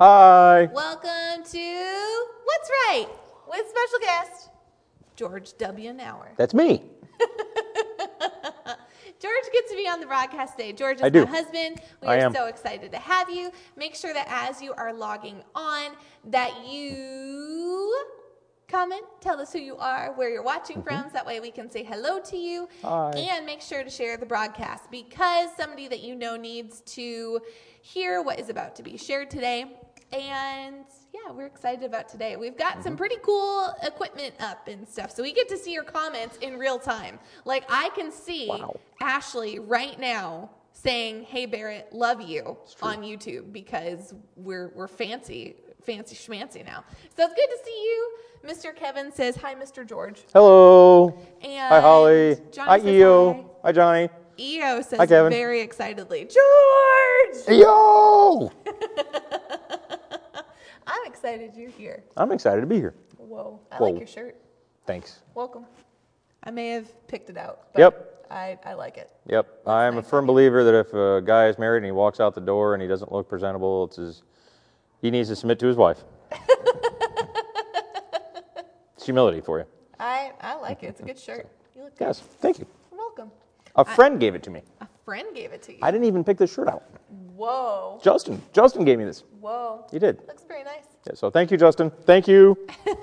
Hi. Welcome to What's Right with special guest George W. Nauer. That's me. George gets to be on the broadcast today. George is I do. my husband. We I are am. so excited to have you. Make sure that as you are logging on, that you comment, tell us who you are, where you're watching from, so that way we can say hello to you. Mm-hmm. Hi. And make sure to share the broadcast because somebody that you know needs to hear what is about to be shared today. And yeah, we're excited about today. We've got Mm-hmm. some pretty cool equipment up and stuff. So we get to see your comments in real time. Like I can see Wow. Ashley right now saying, "Hey Barrett, love you" on YouTube because we're we're fancy, fancy schmancy now. So it's good to see you. Mr. Kevin says, "Hi, Mr. George." Hello. And Hi, Holly. Johnny Hi, EO. hi. Hi, Johnny. EO says Hi, Kevin. very excitedly, George. Yo. I'm excited you're here. I'm excited to be here. Whoa, I Whoa. like your shirt. Thanks. Welcome. I may have picked it out. But Yep. I, I like it. Yep. I'm a firm believer that if a guy is married and he walks out the door and he doesn't look presentable, it's his, he needs to submit to his wife. it's humility for you. I, I like it. It's a good shirt. You look good. Yes. Thank you. You're welcome. A friend gave it to me. Friend gave it to you. I didn't even pick this shirt out. Whoa. Justin. Justin gave me this. Whoa. He did. Looks very nice. Yeah, so thank you, Justin. Thank you.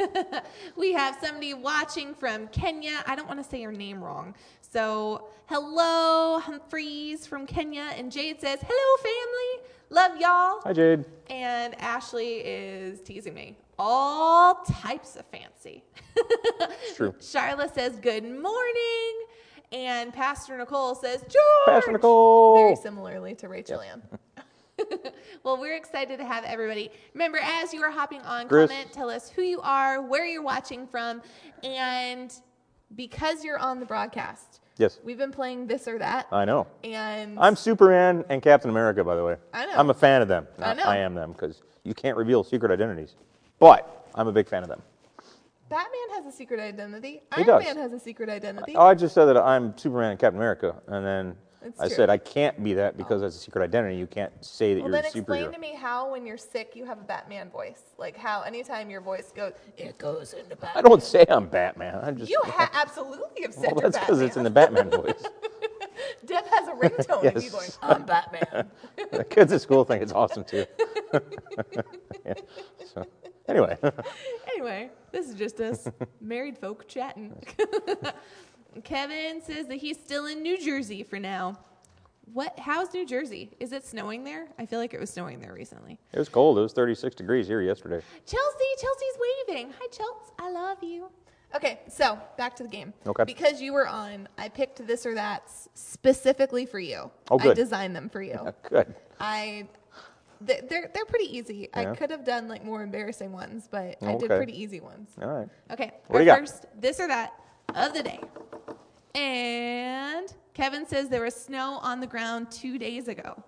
We have somebody watching from Kenya. I don't want to say your name wrong. So, hello, Humphreys from Kenya. And Jade says, hello, family. Love y'all. Hi, Jade. And Ashley is teasing me. All types of fancy. It's true. Charla says, good morning. And Pastor Nicole says, George. Pastor Nicole. Very similarly to Rachel Ann. well, we're excited to have everybody. Remember, as you are hopping on, Chris. comment, tell us who you are, where you're watching from, and because you're on the broadcast, Yes. we've been playing this or that. I know. and I'm Superman and Captain America, by the way. I know. I'm a fan of them. I know. I am them because you can't reveal secret identities. But I'm a big fan of them. Batman has a secret identity. He Iron does. Man has a secret identity. Oh, I just said that I'm Superman and Captain America, and then I true. said I can't be that because oh. that's a secret identity. You can't say that well, you're then a explain superhero. to me how, when you're sick, you have a Batman voice. Like how anytime your voice goes, it goes into Batman. I Batman. don't say I'm Batman. I just You ha- absolutely have said well, you're that's because it's in the Batman voice. Deb has a ringtone of you Yes. going, I'm Batman. the kids at school think it's awesome too. Yeah. So, anyway, Anyway, this is just us married folk chatting. Kevin says that he's still in New Jersey for now. What? How's New Jersey? Is it snowing there? I feel like it was snowing there recently. it was cold. It was 36 degrees here yesterday. Chelsea, Chelsea's waving. Hi, Chelsea. I love you. Okay, so back to the game. Okay. Because you were on, I picked this or that specifically for you. Oh, good. I designed them for you. Yeah, good. I, th- they're they're pretty easy. I could have done like more embarrassing ones, but I did Okay. pretty easy ones. All right. Okay. What do you got? first this or that of the day. And Kevin says there was snow on the ground two days ago.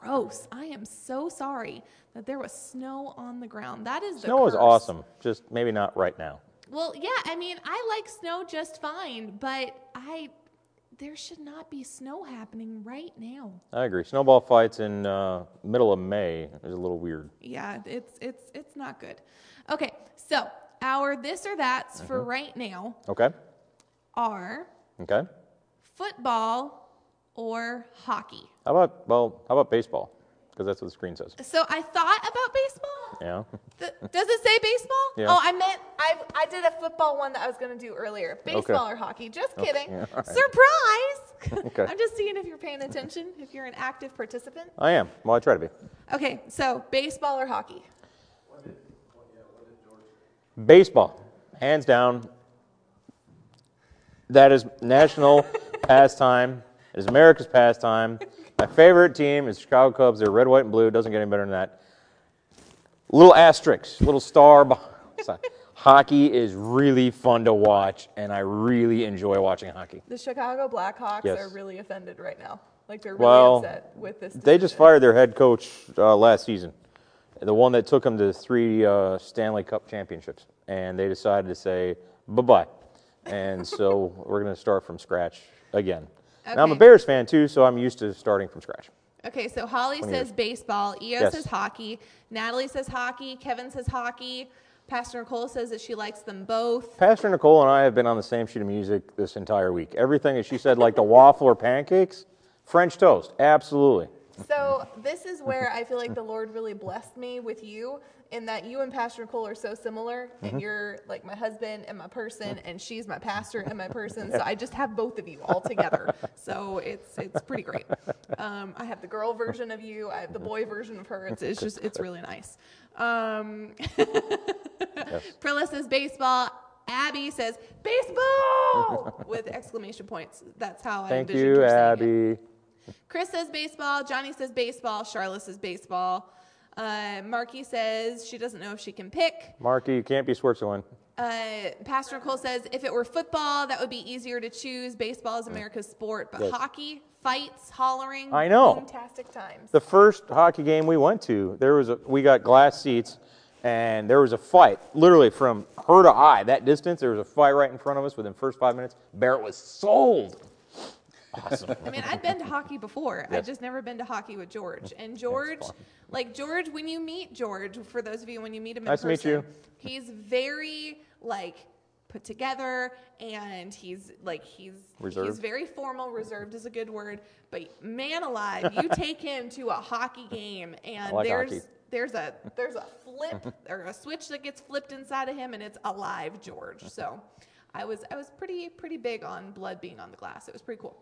Gross. I am so sorry that there was snow on the ground. That is the Snow is curse. awesome. Just maybe not right now. Well, yeah, I mean, I like snow just fine, but I there should not be snow happening right now. I agree. Snowball fights in uh, middle of May is a little weird. Yeah, it's it's it's not good. Okay, so our this or that's Mm-hmm. for right now Okay. are Okay. football or hockey. How about well? How about baseball? Because that's what the screen says. So I thought about baseball. Yeah. Th- Does it say baseball? Yeah. Oh, I meant I I did a football one that I was going to do earlier. Baseball or hockey? Just kidding. yeah, right. Surprise! Okay. I'm just seeing if you're paying attention, if you're an active participant. I am. Well, I try to be. Okay, so baseball or hockey? Baseball, hands down. That is national pastime. It is America's pastime. My favorite team is Chicago Cubs. They're red, white, and blue. Doesn't get any better than that. Little asterisk, little star. Hockey is really fun to watch, and I really enjoy watching hockey. The Chicago Blackhawks Yes. are really offended right now. Like they're really Well, upset with this. They just fired their head coach uh, last season, the one that took them to three uh, Stanley Cup championships, and they decided to say bye bye. And so we're going to start from scratch again. Now I'm a Bears fan too, so I'm used to starting from scratch. Okay, so Holly says years. baseball. Eo Yes. says hockey. Natalie says hockey. Kevin says hockey. Pastor Nicole says that she likes them both. Pastor Nicole and I have been on the same sheet of music this entire week. Everything that she said, like the waffle or pancakes, French toast, absolutely. So this is where I feel like the Lord really blessed me with you in that you and Pastor Nicole are so similar, Mm-hmm. and you're like my husband and my person, and she's my pastor and my person. So I just have both of you all together. so it's it's pretty great. Um, I have the girl version of you. I have the boy version of her. It's, it's just it's really nice. Um, Prilla says baseball. Abby says baseball with exclamation points. That's how I Thank envisioned you, her saying it. Abby. Chris says baseball. Johnny says baseball. Charlotte says baseball. Uh, Marky says she doesn't know if she can pick. Marky, you can't be Switzerland. Uh, Pastor Cole says if it were football, that would be easier to choose. Baseball is America's sport, but Yes. hockey, fights, hollering, I know. fantastic times. The first hockey game we went to, there was a, we got glass seats, and there was a fight, literally from her to I, that distance. There was a fight right in front of us within the first five minutes. Barrett was sold. Awesome. I mean, I've been to hockey before. I've just never been to hockey with George. And George, like George, when you meet George, for those of you when you meet him in Nice to meet you. he's very like put together and he's like he's he's very formal. Reserved is a good word, but man alive, you take him to a hockey game and like there's hockey. there's a there's a flip or a switch that gets flipped inside of him and it's alive George. So I was I was pretty pretty big on blood being on the glass. It was pretty cool.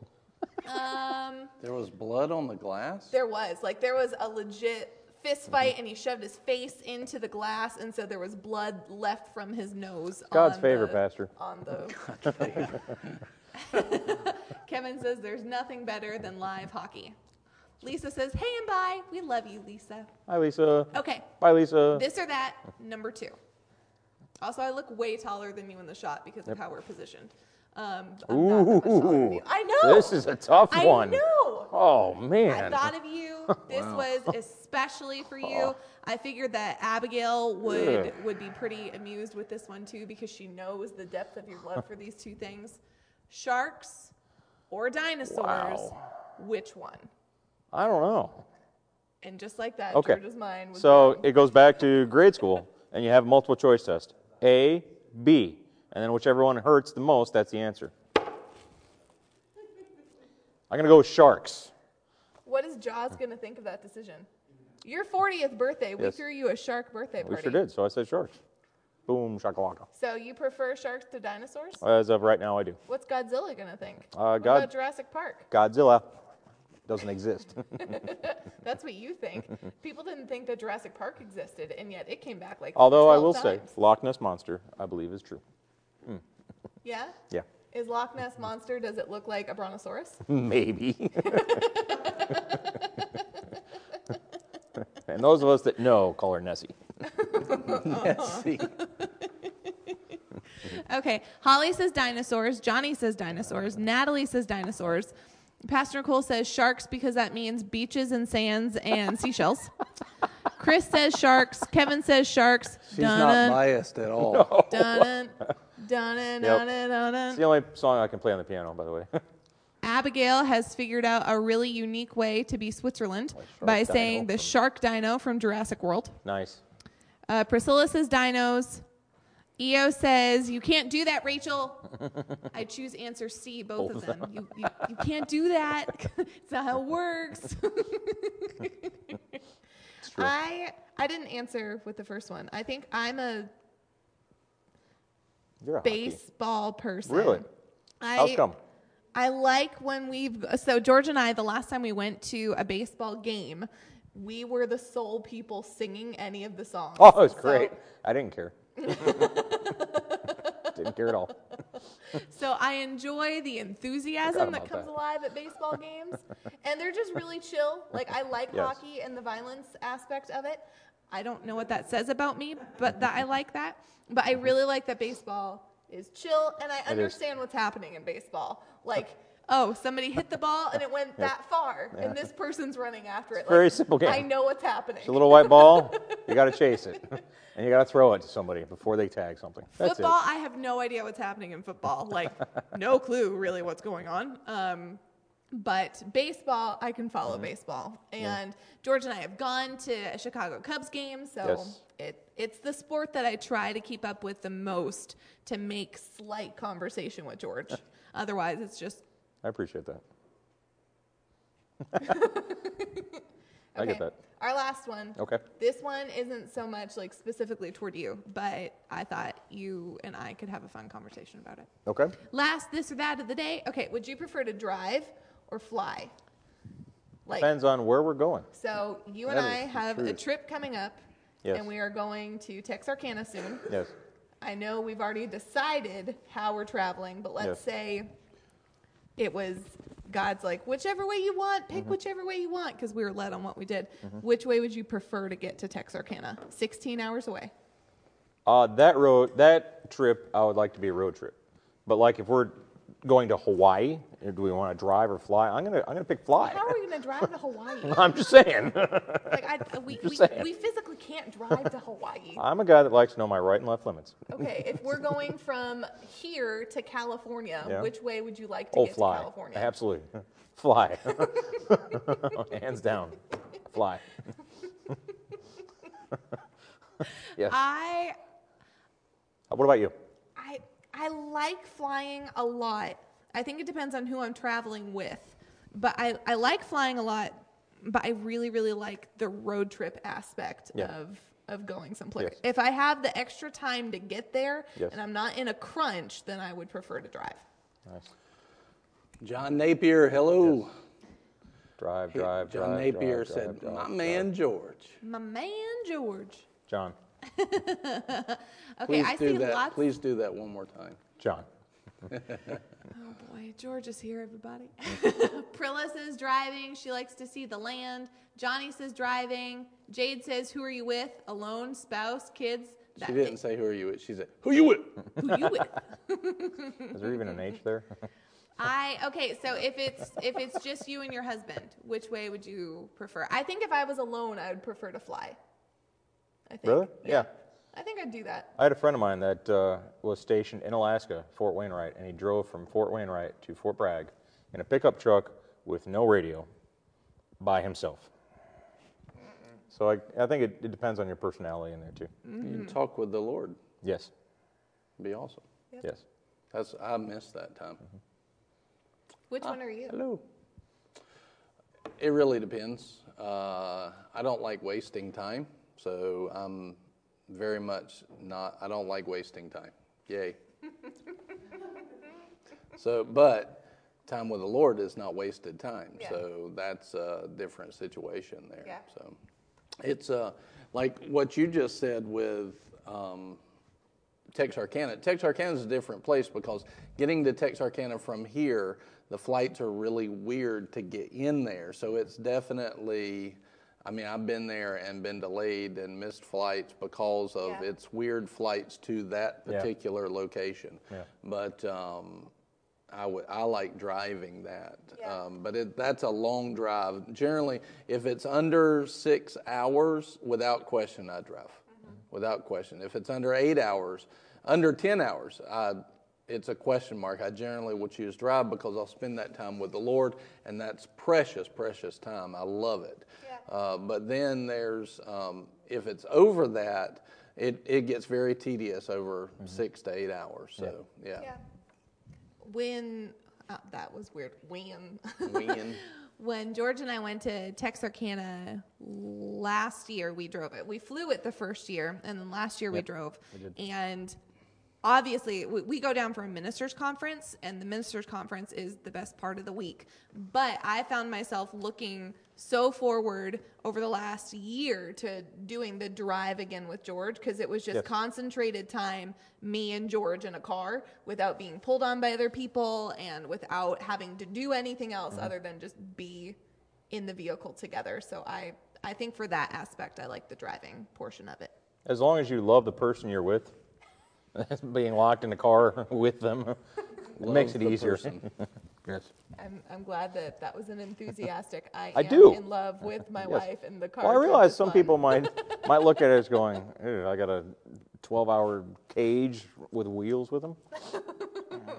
Um There was blood on the glass? there was like there was a legit fist fight, and he shoved his face into the glass, and so there was blood left from his nose. God's on favor, the, Pastor. On the. Kevin says there's nothing better than live hockey. Lisa says, "Hey and bye. We love you, Lisa." Hi, Lisa. Okay, Bye, Lisa. this or that. Number two. Also, I look way taller than you in the shot because of how we're positioned. Um, I'm not that much taller than you. I know. This is a tough I one. know. Oh, man. I thought of you. This was especially for you. I figured that Abigail would Ugh. would be pretty amused with this one too because she knows the depth of your love for these two things. Sharks or dinosaurs? Wow. Which one? I don't know. And just like that, Okay. George's mind was So blown. it goes back to grade school, and you have a multiple choice test A, B, and then whichever one hurts the most, that's the answer. I'm going to go with sharks. What is Jaws going to think of that decision? Your 40th birthday, we Yes. threw you a shark birthday We party. sure did, so I said sharks. Boom, shakalaka. So you prefer sharks to dinosaurs? As of right now, I do. What's Godzilla going to think? Uh, God- about Jurassic Park? Godzilla doesn't exist. That's what you think. People didn't think that Jurassic Park existed, and yet it came back like. Although I 12 will say, times. Loch Ness Monster, I believe, is true. Yeah? Yeah, Is Loch Ness Monster, does it look like a brontosaurus? maybe. and those of us that know call her Nessie. Nessie. Okay. Holly says dinosaurs. Johnny says dinosaurs. Natalie says dinosaurs. Pastor Nicole says sharks because that means beaches and sands and seashells. Chris says sharks. Kevin says sharks. She's not biased at all. Dun dun dun dun dun It's the only song I can play on the piano, by the way. Abigail has figured out a really unique way to be Switzerland by saying the shark dino from Jurassic World. nice. Uh, Priscilla says dinos. EO says, You can't do that, Rachel. I choose answer C, both, of them. You, you, you can't do that. it's not how it works. I, I didn't answer with the first one. I think I'm a You're a hockey. baseball person. Really? I, How's come? I like when we've so George and I the last time we went to a baseball game, we were the sole people singing any of the songs. Oh, it was So- great. I didn't care. didn't care at all. So I enjoy the enthusiasm that comes that. alive at baseball games, and they're just really chill. Like I like Yes. hockey and the violence aspect of it. I don't know what that says about me, but that I like that. But I really like that baseball is chill, and I understand what's happening in baseball. Like, oh, somebody hit the ball and it went that far, and this person's running after it. very simple game. I know what's happening. It's a little white ball. You got to chase it, and you got to throw it to somebody before they tag something. That's football, I have no idea what's happening in football. Like, no clue really what's going on. Um, But baseball, I can follow mm-hmm. baseball. And George and I have gone to a Chicago Cubs game, so Yes. it, it's the sport that I try to keep up with the most to make slight conversation with George. Otherwise, it's just I appreciate that. I get that. Our last one. Okay. This one isn't so much like specifically toward you, but I thought you and I could have a fun conversation about it. Okay. Last this or that of the day. Okay, would you prefer to drive or fly? Like Depends on where we're going. so you and That I have a trip coming up Yes. and we are going to Texarkana soon. Yes. I know we've already decided how we're traveling, but let's Yes. say it was God's like, whichever way you want, pick Mm-hmm. whichever way you want, because we were led on what we did. Which way would you prefer to get to Texarkana? 16 hours away. Uh, that road, that trip, I would like to be a road trip. But like if we're going to Hawaii, do we want to drive or fly? I'm gonna, I'm gonna pick fly. How are we going to drive to Hawaii? I'm just saying. like, I, we, we, Just saying. we physically can't drive to Hawaii. I'm a guy that likes to know my right and left limits. Okay, if we're going from here to California, Yeah. which way would you like to Oh, get fly. to California? Absolutely. Fly. Hands down. Fly. yes. I what about you? I I like flying a lot. I think it depends on who I'm traveling with. But I, I like flying a lot, but I really, really like the road trip aspect Yeah. of of going someplace. Yes. If I have the extra time to get there Yes. and I'm not in a crunch, then I would prefer to drive. Nice. John Napier, hello. Drive, He- drive, John drive. Napier drive, said, drive, "My drive, man. George." My man George. John. Okay, Please I do see that. lots Please do that one more time. John. Oh boy, George is here, everybody. Prilla says driving. She likes to see the land. Johnny says driving. Jade says, "Who are you with? Alone, spouse, kids?" She didn't say who are you with. She said, "Who you with?" Who you with? Is there even an H there? I okay. So if it's if it's just you and your husband, which way would you prefer? I think if I was alone, I would prefer to fly. I think. Really? Yeah. I think I'd do that. I had a friend of mine that uh, was stationed in Alaska, Fort Wainwright, and he drove from Fort Wainwright to Fort Bragg in a pickup truck with no radio by himself. So I, I think it, it depends on your personality in there too. You can talk with the Lord. Yes, Be awesome. yes. That's I missed that time. Which one are you? Hello. It really depends. Uh, I don't like wasting time, so I'm very much not. I don't like wasting time. Yay. so, but time with the Lord is not wasted time. Yeah. So that's a different situation there. Yeah. So it's uh, like what you just said with. Um, Texarkana. Texarkana is a different place because getting to Texarkana from here, the flights are really weird to get in there. So it's definitely, I mean, I've been there and been delayed and missed flights because of Yeah. its weird flights to that Yeah. particular location. Yeah. But um, I would I like driving that. Yeah. Um, but it, that's a long drive. Generally, if it's under six hours, without question, I drive. Without question. If it's under eight hours, under 10 hours, I, it's a question mark. I generally will choose drive because I'll spend that time with the Lord, and that's precious, precious time. I love it. Yeah. Uh, but then there's, um, if it's over that, it, it gets very tedious over six to eight hours. So, yeah. Yeah. When uh, that was weird. When When- when George and I went to Texarkana last year, we drove it. We flew it the first year, and then last year we drove. we did. And obviously, we, go down for a ministers' conference, and the ministers' conference is the best part of the week. But I found myself looking so forward over the last year to doing the drive again with George because it was just Yes. concentrated time, me and George in a car without being pulled on by other people and without having to do anything else Mm-hmm. other than just be in the vehicle together. So I, I think for that aspect, I like the driving portion of it. As long as you love the person you're with, being locked in the car with them, it makes it the easier. person. yes. I'm, I'm glad that that was an enthusiastic. I, I am do. in love with my Yes. wife and the car. Well, I trip realize is some fun. people might might look at it as going, "Ew, I got a 12-hour cage with wheels with them.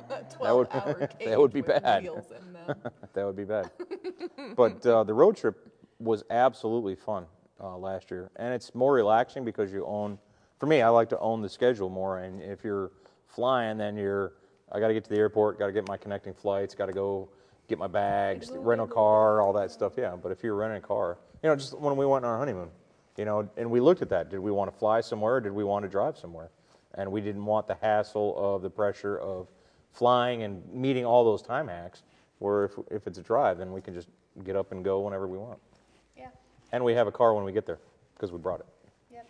A 12 would- hour that would be cage with bad. wheels in them. that would be bad. but uh, the road trip was absolutely fun uh, last year, and it's more relaxing because you own. For me, I like to own the schedule more, and if you're flying, then you're. I got to get to the airport, got to get my connecting flights, got to go get my bags, rent a car, all that stuff. Yeah, but if you're renting a car, you know, just when we went on our honeymoon, you know, and we looked at that. Did we want to fly somewhere? or Did we want to drive somewhere? And we didn't want the hassle of the pressure of flying and meeting all those time hacks. Where if, if it's a drive, then we can just get up and go whenever we want. Yeah. And we have a car when we get there because we brought it. Yep.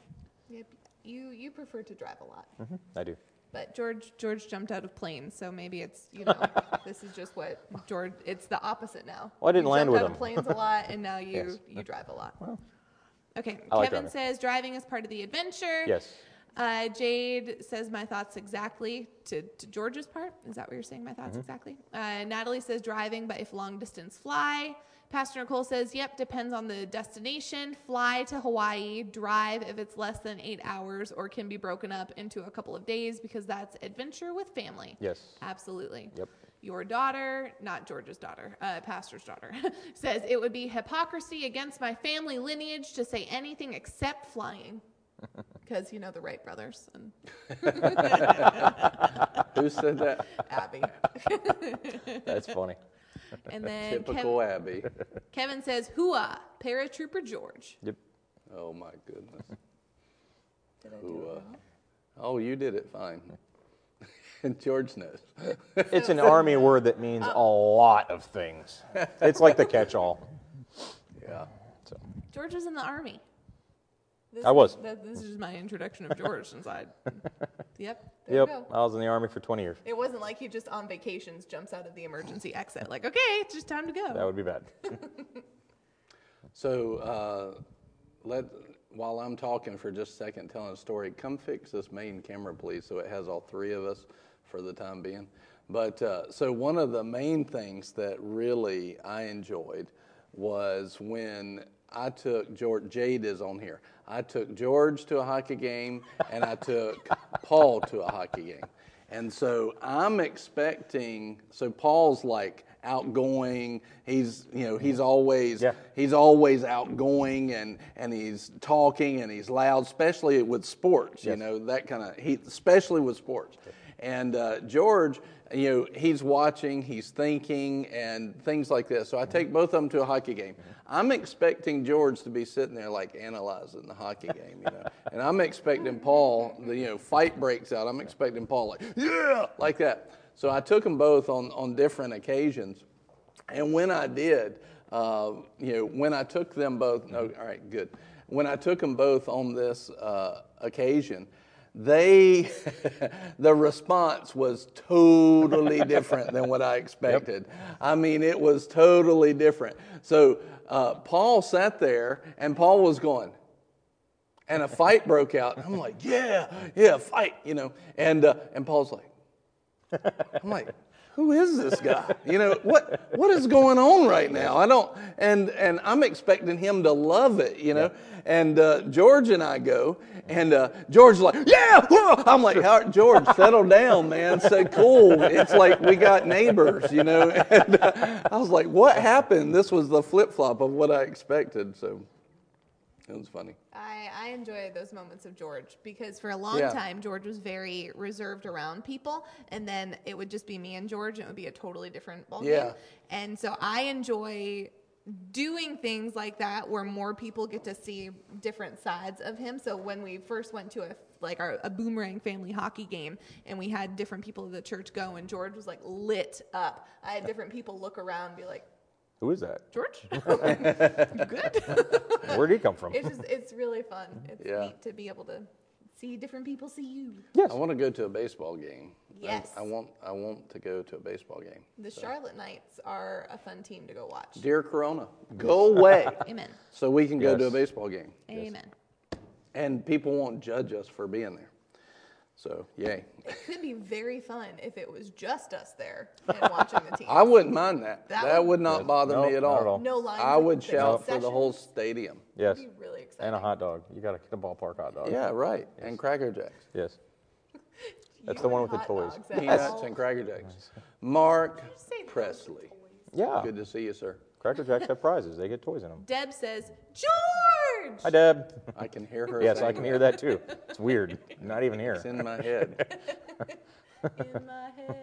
Yep. You you prefer to drive a lot. hmm I do. But George George jumped out of planes, so maybe it's you know this is just what George. It's the opposite now. Well, I didn't you land jumped with out him. of planes a lot, and now you Yes. you drive a lot. Well, Okay. Like Kevin driving. says driving is part of the adventure. yes. Uh, Jade says my thoughts exactly to, to George's part. Is that what you're saying? My thoughts exactly. Uh, Natalie says driving, but if long distance fly. Pastor Nicole says, yep, depends on the destination. Fly to Hawaii, drive if it's less than eight hours or can be broken up into a couple of days because that's adventure with family. Yes. Absolutely. Yep. Your daughter, not George's daughter, uh, pastor's daughter, says it would be hypocrisy against my family lineage to say anything except flying. Because, you know, the Wright brothers and Who said that? Abby. That's funny. And then Typical Kev- Abby. Kevin says, Hooah, paratrooper George. Yep. Oh my goodness. Did I Who, uh, oh, you did it fine. and George knows. It's an army word that means a lot of things. It's like the catch-all. Yeah. So George was in the army. This I was. Is, that, this is just my introduction of George since I. Yep. There Yep. you go. I was in the army for 20 years. It wasn't like he just on vacations jumps out of the emergency exit. Like, okay, it's just time to go. That would be bad. So uh, let while I'm talking for just a second, telling a story, come fix this main camera, please, so it has all three of us for the time being. But uh, so one of the main things that really I enjoyed was when I took George. Jade is on here. I took George to a hockey game, and I took Paul to a hockey game. And so I'm expecting. So Paul's like outgoing. He's you know he's always Yeah. he's always outgoing and and he's talking and he's loud, especially with sports. You know that kind of he especially with sports. And uh, George, you know, he's watching, he's thinking, and things like this. So I take both of them to a hockey game. I'm expecting George to be sitting there like analyzing the hockey game, you know, and I'm expecting Paul. The you know fight breaks out. I'm expecting Paul like yeah, like that. So I took them both on on different occasions. And when I did, uh, you know, when I took them both, no, all right, good. When I took them both on this uh, occasion, they, the response was totally different than what I expected. I mean, it was totally different. So uh, Paul sat there, and Paul was going, and a fight broke out. I'm like, yeah, yeah, fight, you know. And uh, and Paul's like, I'm like, who is this guy? You know, what what is going on right now? I don't and and I'm expecting him to love it, you know. And uh, George and I go, and uh, George's like, yeah. whoa." I'm like, How, George, settle down, man. Say cool. It's like we got neighbors, you know. And uh, I was like, what happened? This was the flip flop of what I expected. So it was funny. I, I enjoy those moments of George because for a long Yeah. time George was very reserved around people, and then it would just be me and George, and it would be a totally different ballgame. Yeah. And so I enjoy doing things like that where more people get to see different sides of him. So when we first went to a like our a boomerang family hockey game and we had different people of the church go and George was like lit up. I had different people look around and be like, Who is that? George? Good? Where'd he come from? it's just it's really fun. It's Yeah. neat to be able to see different people see you. Yes. I want to go to a baseball game. I- Yes. I, want I want to go to a baseball game. The Charlotte Knights are a fun team to go watch. Dear Corona, go away Amen. so we can go to a baseball game. Amen. And people won't judge us for being there. So, yay. It could be very fun if it was just us there and watching the team. I wouldn't mind that. That, That would, would- not bother No, me at not all. at all. no lines. I would shout for the whole stadium. Yes. It'd be really exciting. And a hot dog. You got to get a ballpark hot dog. Yeah, right. And Cracker Jacks. Yes. That's the one with the toys. dogs, Peanuts all. and Cracker Jacks. Mark say Presley. Yeah. Good to see you, sir. Cracker Jacks have prizes. They get toys in them. Deb says, George! Hi, Deb. I can hear her. Yes, I can hear that too. It's weird. Not even here. It's in my head. in my head.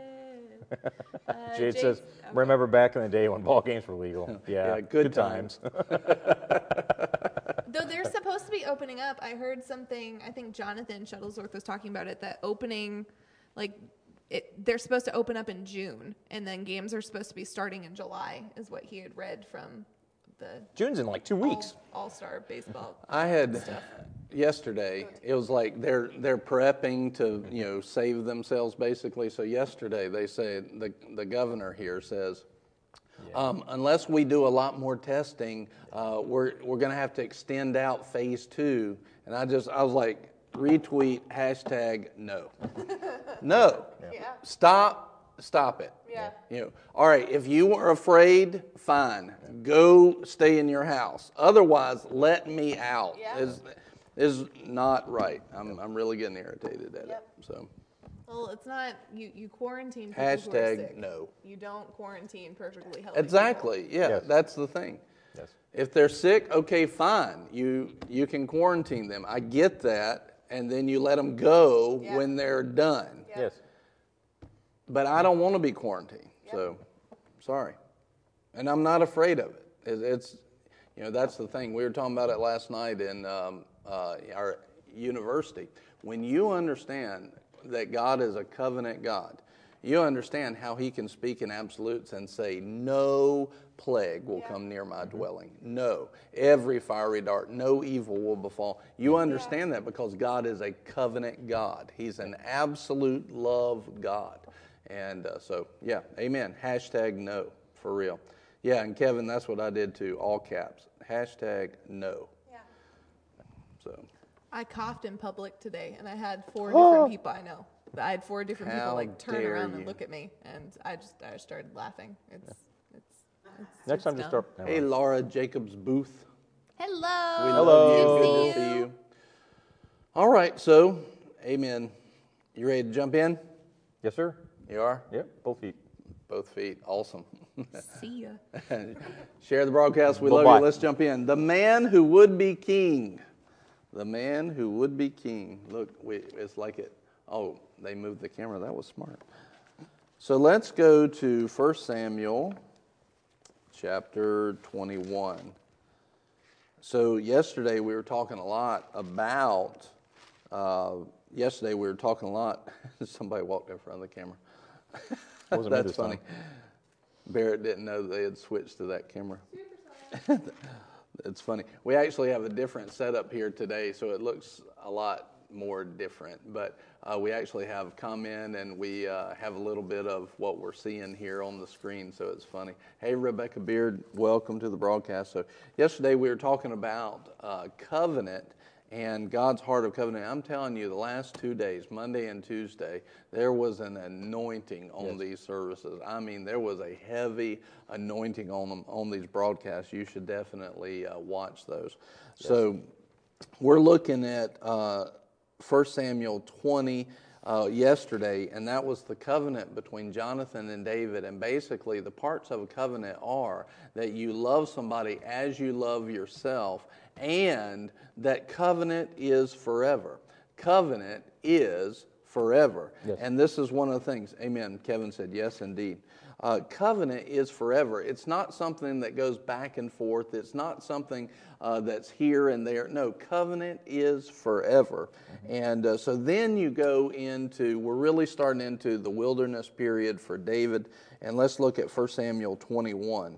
Uh, Jade Jake- says, okay. remember back in the day when ball games were legal? Yeah, Yeah, good times. Though they're supposed to be opening up, I heard something. I think Jonathan Shuttlesworth was talking about it. That opening, like, it, they're supposed to open up in June, and then games are supposed to be starting in July, is what he had read from the June's in like two weeks. All Star baseball. I had yesterday. It was like they're they're prepping to you know save themselves basically. So yesterday they say the the governor here says. Um, unless we do a lot more testing, uh, we're we're going to have to extend out phase two. And I just I was like, retweet hashtag no, no, Yeah. stop, stop it. Yeah. You know, all right, if you are afraid, fine. Go stay in your house. Otherwise, let me out. Yeah. Is is not right. I'm I'm really getting irritated at Yep. it. So Well, it's not you. You quarantine people who are Hashtag sick. no. You don't quarantine perfectly healthy. people. exactly, yeah, Yes. that's the thing. Yes. If they're sick, okay, fine. You you can quarantine them. I get that, and then you let them go Yeah. when they're done. Yeah. Yes. But I don't want to be quarantined. So, sorry. And I'm not afraid of it. It- It's, you know, that's the thing. We were talking about it last night in um, uh, our university. When you understand that God is a covenant God, you understand how He can speak in absolutes and say, No plague will come near my dwelling. No. Every fiery dart, no evil will befall. You understand that because God is a covenant God. He's an absolute love God. And uh, so, yeah, amen. Hashtag no, for real. Yeah, and Kevin, that's what I did too, all caps. Hashtag no. Yeah. So, I coughed in public today, and I had four different people I know. I had four different people like turn dare around you. and look at me, and I just I just started laughing. It's it's, it's Next time, it's just dumb. start. hey. Laura Jacobs Booth. Hello. We Hello. love you. Good Good to see you. All right, so, amen. You ready to jump in? Yes, sir. You are? Yep. Both feet. Both feet. Awesome. See ya. Share the broadcast. We love Bye-bye. you. Let's jump in. The man who would be king. The man who would be king. Look, we, it's like it. Oh, they moved the camera. That was smart. So let's go to 1 Samuel chapter 21. So yesterday we were talking a lot about. Uh, yesterday we were talking a lot. Somebody walked in front of the camera. Wasn't me That's this funny. time. Barrett didn't know they had switched to that camera. it's funny. We actually have a different setup here today, so it looks a lot more different. But uh, we actually have come in and we uh, have a little bit of what we're seeing here on the screen, so it's funny. Hey, Rebecca Beard, welcome to the broadcast. So, yesterday we were talking about uh, covenant and God's heart of covenant. I'm telling you, the last two days, Monday and Tuesday, there was an anointing on these services. I mean, there was a heavy anointing on them on these broadcasts. You should definitely uh, watch those. So, we're looking at uh, 1 Samuel 20 uh, yesterday, and that was the covenant between Jonathan and David. And basically, the parts of a covenant are that you love somebody as you love yourself, and that covenant is forever. Covenant is forever. Yes. And this is one of the things. Amen. Kevin said, yes, indeed. Uh, covenant is forever. It's not something that goes back and forth. It's not something uh, that's here and there. No, covenant is forever. And uh, so then you go into, we're really starting into the wilderness period for David. And let's look at 1 Samuel 21.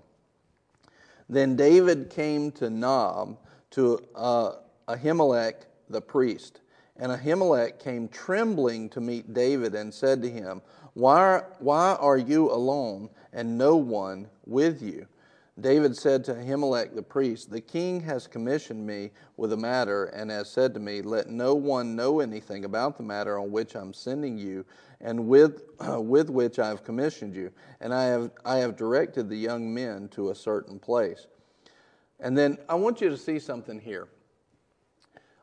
Then David came to Nob to uh, Ahimelech the priest. And Ahimelech came trembling to meet David and said to him, Why, why are you alone and no one with you? David said to Ahimelech the priest, The king has commissioned me with a matter and has said to me, Let no one know anything about the matter on which I'm sending you and with, with which I have commissioned you. And I have, I have directed the young men to a certain place. And then I want you to see something here.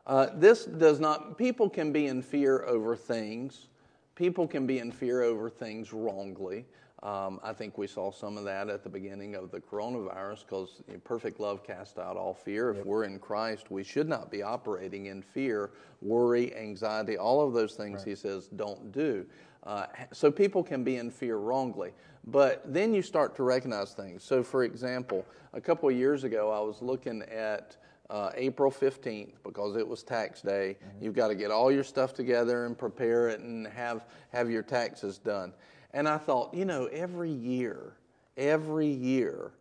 Uh, this does not, people can be in fear over things. People can be in fear over things wrongly. Um, I think we saw some of that at the beginning of the coronavirus because perfect love casts out all fear. If we're in Christ, we should not be operating in fear, worry, anxiety, all of those things he says don't do. Uh, so people can be in fear wrongly. But then you start to recognize things. So, for example, a couple of years ago, I was looking at uh, April 15th because it was tax day. You've got to get all your stuff together and prepare it and have, have your taxes done. And I thought, you know, every year, every year,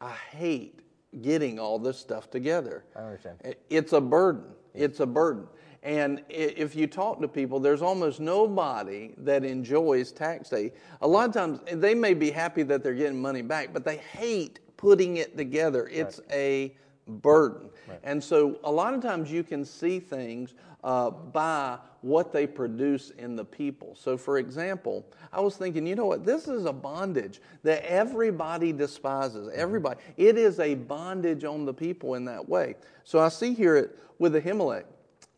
I hate getting all this stuff together. I understand. It's a burden. It's a burden. And if you talk to people, there's almost nobody that enjoys tax day. A lot of times, they may be happy that they're getting money back, but they hate putting it together. It's a burden. And so, a lot of times, you can see things uh, by what they produce in the people. So, for example, I was thinking, you know what? This is a bondage that everybody despises. Everybody. It is a bondage on the people in that way. So, I see here it with Ahimelech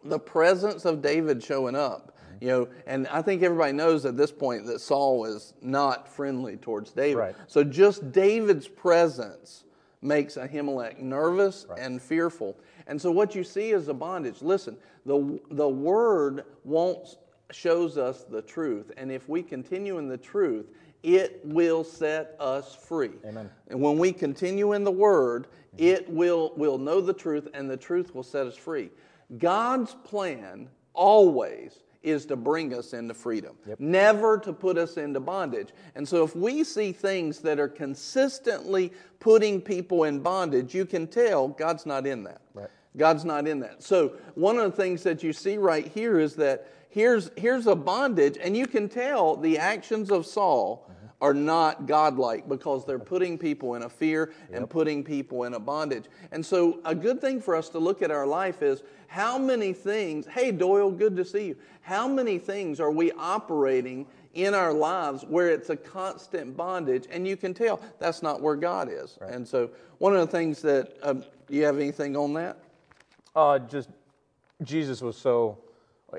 the presence of David showing up. You know, and I think everybody knows at this point that Saul is not friendly towards David. Right. So just David's presence makes Ahimelech nervous and fearful. And so what you see is a bondage. Listen, the the word won't shows us the truth, and if we continue in the truth, it will set us free. Amen. And when we continue in the word, mm-hmm. it will will know the truth, and the truth will set us free. God's plan always is to bring us into freedom, never to put us into bondage. And so, if we see things that are consistently putting people in bondage, you can tell God's not in that. Right. God's not in that. So, one of the things that you see right here is that here's, here's a bondage, and you can tell the actions of Saul mm-hmm. are not godlike because they're putting people in a fear and putting people in a bondage. And so, a good thing for us to look at our life is how many things, hey, Doyle, good to see you. How many things are we operating in our lives where it's a constant bondage? And you can tell that's not where God is. And so, one of the things that, um, do you have anything on that? Uh, just Jesus was so,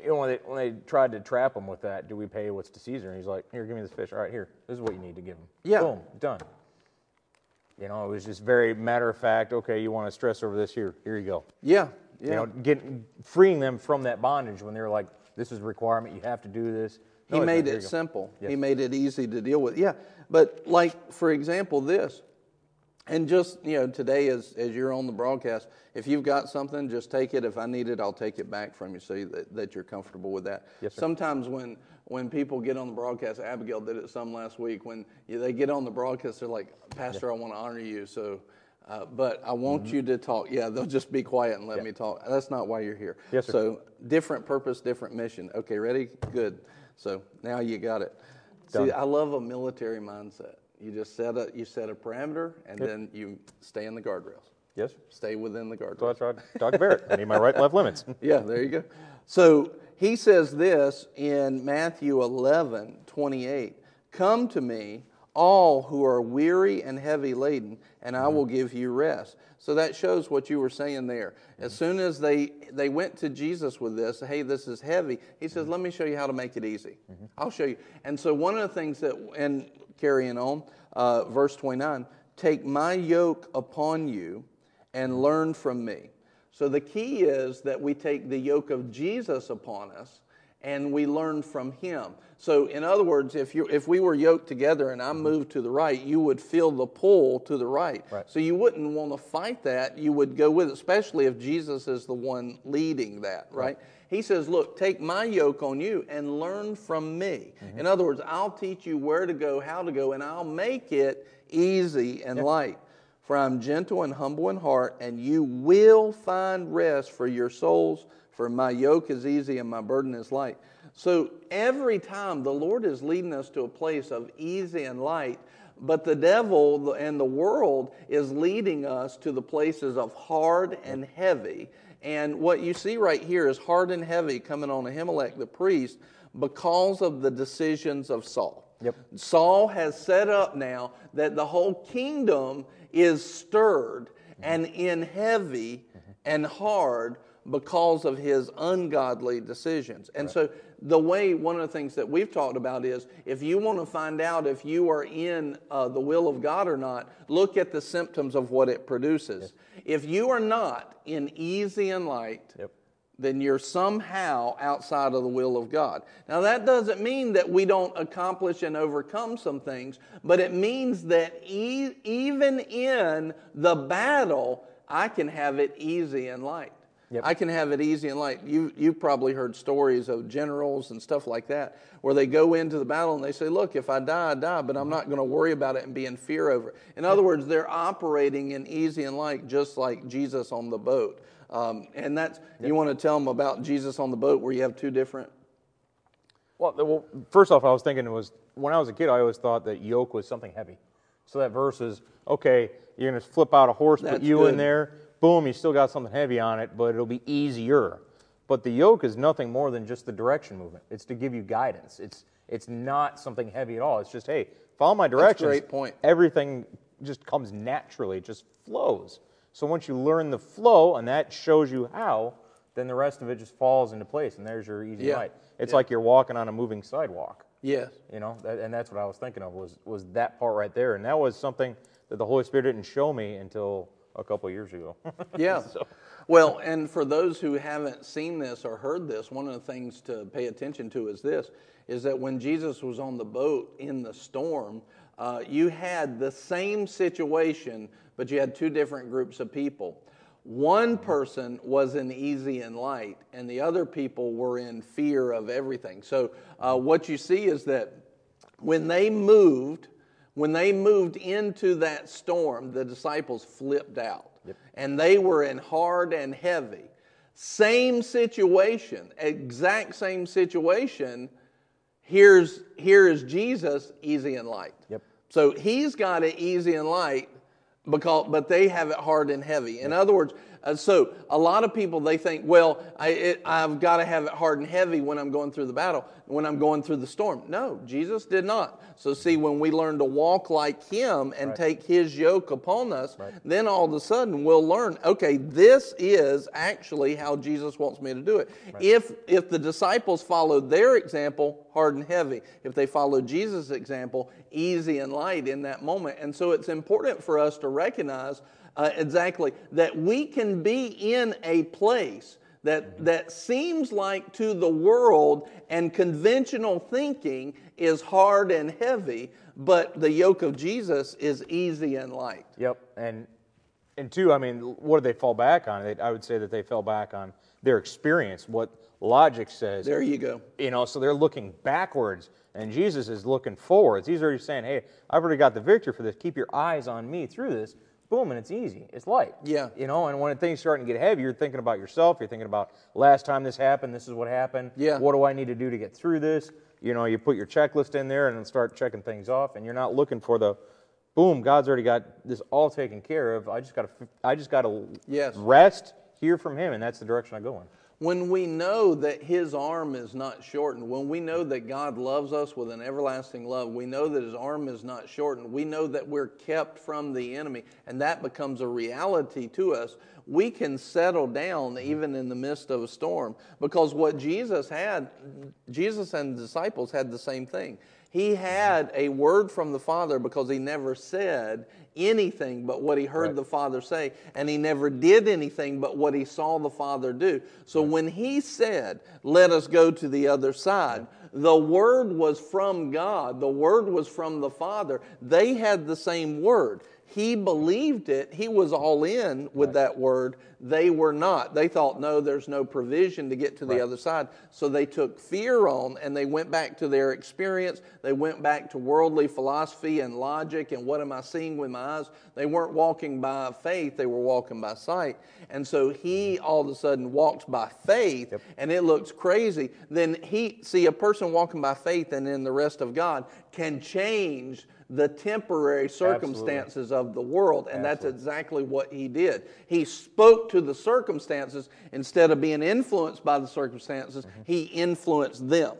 you know, when they, when they tried to trap him with that, do we pay what's to Caesar? And he's like, here, give me this fish. All right, here, this is what you need to give him. Yeah. Boom, done. You know, it was just very matter of fact. Okay, you want to stress over this? Here, here you go. Yeah. Yeah. You know, getting freeing them from that bondage when they're like, this is a requirement. You have to do this. He No, not. made it simple. He made it easy to deal with. Yeah, but like for example, this, and just you know, today as as you're on the broadcast, if you've got something, just take it. If I need it, I'll take it back from you, so that, that you're comfortable with that. Yes, sir. Sometimes when when people get on the broadcast, Abigail did it some last week. When they get on the broadcast, they're like, Pastor, I want to honor you, so. Uh, but I want Mm-hmm. you to talk. Yeah, they'll just be quiet and let me talk. That's not why you're here. Yes, sir. So different purpose, different mission. Okay, ready? Good. So now you got it. See, I love a military mindset. You just set a you set a parameter, and then you stay in the guardrails. Yes. Stay within the guardrails. So that's right. Dr. Barrett. I need my right left limits. Yeah, there you go. So he says this in Matthew 11, 28. Come to me, all who are weary and heavy laden, and I mm-hmm. will give you rest. So that shows what you were saying there. As mm-hmm. soon as they, they went to Jesus with this, hey, this is heavy, he says, mm-hmm. let me show you how to make it easy. I'll show you. And so one of the things that, and carrying on, uh, verse 29, take my yoke upon you and learn from me. So the key is that we take the yoke of Jesus upon us and we learn from him. So in other words, if you if we were yoked together and I mm-hmm. moved to the right, you would feel the pull to the right. Right. So you wouldn't want to fight that. You would go with it, especially if Jesus is the one leading that, right? He says, Look, take my yoke on you and learn from me. Mm-hmm. In other words, I'll teach you where to go, how to go, and I'll make it easy and light. For I'm gentle and humble in heart, and you will find rest for your souls. For my yoke is easy and my burden is light. So every time the Lord is leading us to a place of easy and light, but the devil and the world is leading us to the places of hard and heavy. And what you see right here is hard and heavy coming on Ahimelech the priest because of the decisions of Saul. Yep. Saul has set up now that the whole kingdom is stirred and in heavy and hard because of his ungodly decisions. And so, the way one of the things that we've talked about is if you want to find out if you are in uh, the will of God or not, look at the symptoms of what it produces. If you are not in easy and light, Yep. then you're somehow outside of the will of God. Now, that doesn't mean that we don't accomplish and overcome some things, but it means that e- even in the battle, I can have it easy and light. Yep. I can have it easy and light. You, you've probably heard stories of generals and stuff like that where they go into the battle and they say, Look, if I die, I die, but I'm not going to worry about it and be in fear over it. In other words, they're operating in easy and light, just like Jesus on the boat. Um, and that's, you want to tell them about Jesus on the boat where you have two different. Well, well, first off, I was thinking it was when I was a kid, I always thought that yoke was something heavy. So that verse is okay. You're going to flip out a horse, put That's you in there. Boom, you still got something heavy on it, but it'll be easier. But the yoke is nothing more than just the direction movement. It's to give you guidance. It's it's not something heavy at all. It's just hey, follow my directions. great point. Everything just comes naturally. It just flows. So once you learn the flow, and that shows you how, then the rest of it just falls into place, and there's your easy Yeah. light. It's Yeah. like you're walking on a moving sidewalk. Yes. You know, that, and that's what I was thinking of was was that part right there, and that was something that the Holy Spirit didn't show me until a couple of years ago. Yeah. Well, and for those who haven't seen this or heard this, one of the things to pay attention to is this: is that when Jesus was on the boat in the storm, uh, you had the same situation, but you had two different groups of people. One person was in easy and light, and the other people were in fear of everything. So, uh, what you see is that when they moved, when they moved into that storm, the disciples flipped out. And they were in hard and heavy. Same situation, exact same situation. Here's, here is Jesus, easy and light. Yep. So he's got it easy and light, because, but they have it hard and heavy. In other words, uh, so a lot of people they think, well, I, it, I've got to have it hard and heavy when I'm going through the battle, when I'm going through the storm. No, Jesus did not. So see, when we learn to walk like Him and take His yoke upon us, then all of a sudden we'll learn. Okay, this is actually how Jesus wants me to do it. If if the disciples followed their example, hard and heavy. If they followed Jesus' example, easy and light in that moment. And so it's important for us to recognize uh, exactly that we can be in a place that, that seems like to the world and conventional thinking is hard and heavy, but the yoke of Jesus is easy and light. Yep, and and two, I mean, what do they fall back on? They, I would say that they fell back on their experience, what logic says. There you go. You know, so they're looking backwards, and Jesus is looking forwards. He's already saying, "Hey, I've already got the victory for this. Keep your eyes on me through this." Boom, and it's easy. It's light. Yeah. You know, and when things starting to get heavy, you're thinking about yourself. You're thinking about last time this happened. This is what happened. Yeah. What do I need to do to get through this? You know, you put your checklist in there and start checking things off, and you're not looking for the, boom, God's already got this all taken care of. I just got to, I just got to Yes. rest, hear from Him, and that's the direction I go in. When we know that His arm is not shortened, when we know that God loves us with an everlasting love, we know that His arm is not shortened, we know that we're kept from the enemy, and that becomes a reality to us, we can settle down mm-hmm. even in the midst of a storm. Because what Jesus had, Jesus and the disciples had the same thing. He mm-hmm. had a word from the Father because he never said anything but what he heard Right. the Father say, and he never did anything but what he saw the Father do. So when he said, Let us go to the other side, the word was from God, the word was from the Father. They had the same word. He believed it. He was all in with that word. They were not. They thought, no, there's no provision to get to the Right. other side. So they took fear on and they went back to their experience. They went back to worldly philosophy and logic and what am I seeing with my eyes? They weren't walking by faith, they were walking by sight. And so he mm-hmm. all of a sudden walks by faith and it looks crazy. Then he, see, a person walking by faith and in the rest of God can change the temporary circumstances of the world. And that's exactly what he did. He spoke to the circumstances instead of being influenced by the circumstances, mm-hmm. he influenced them.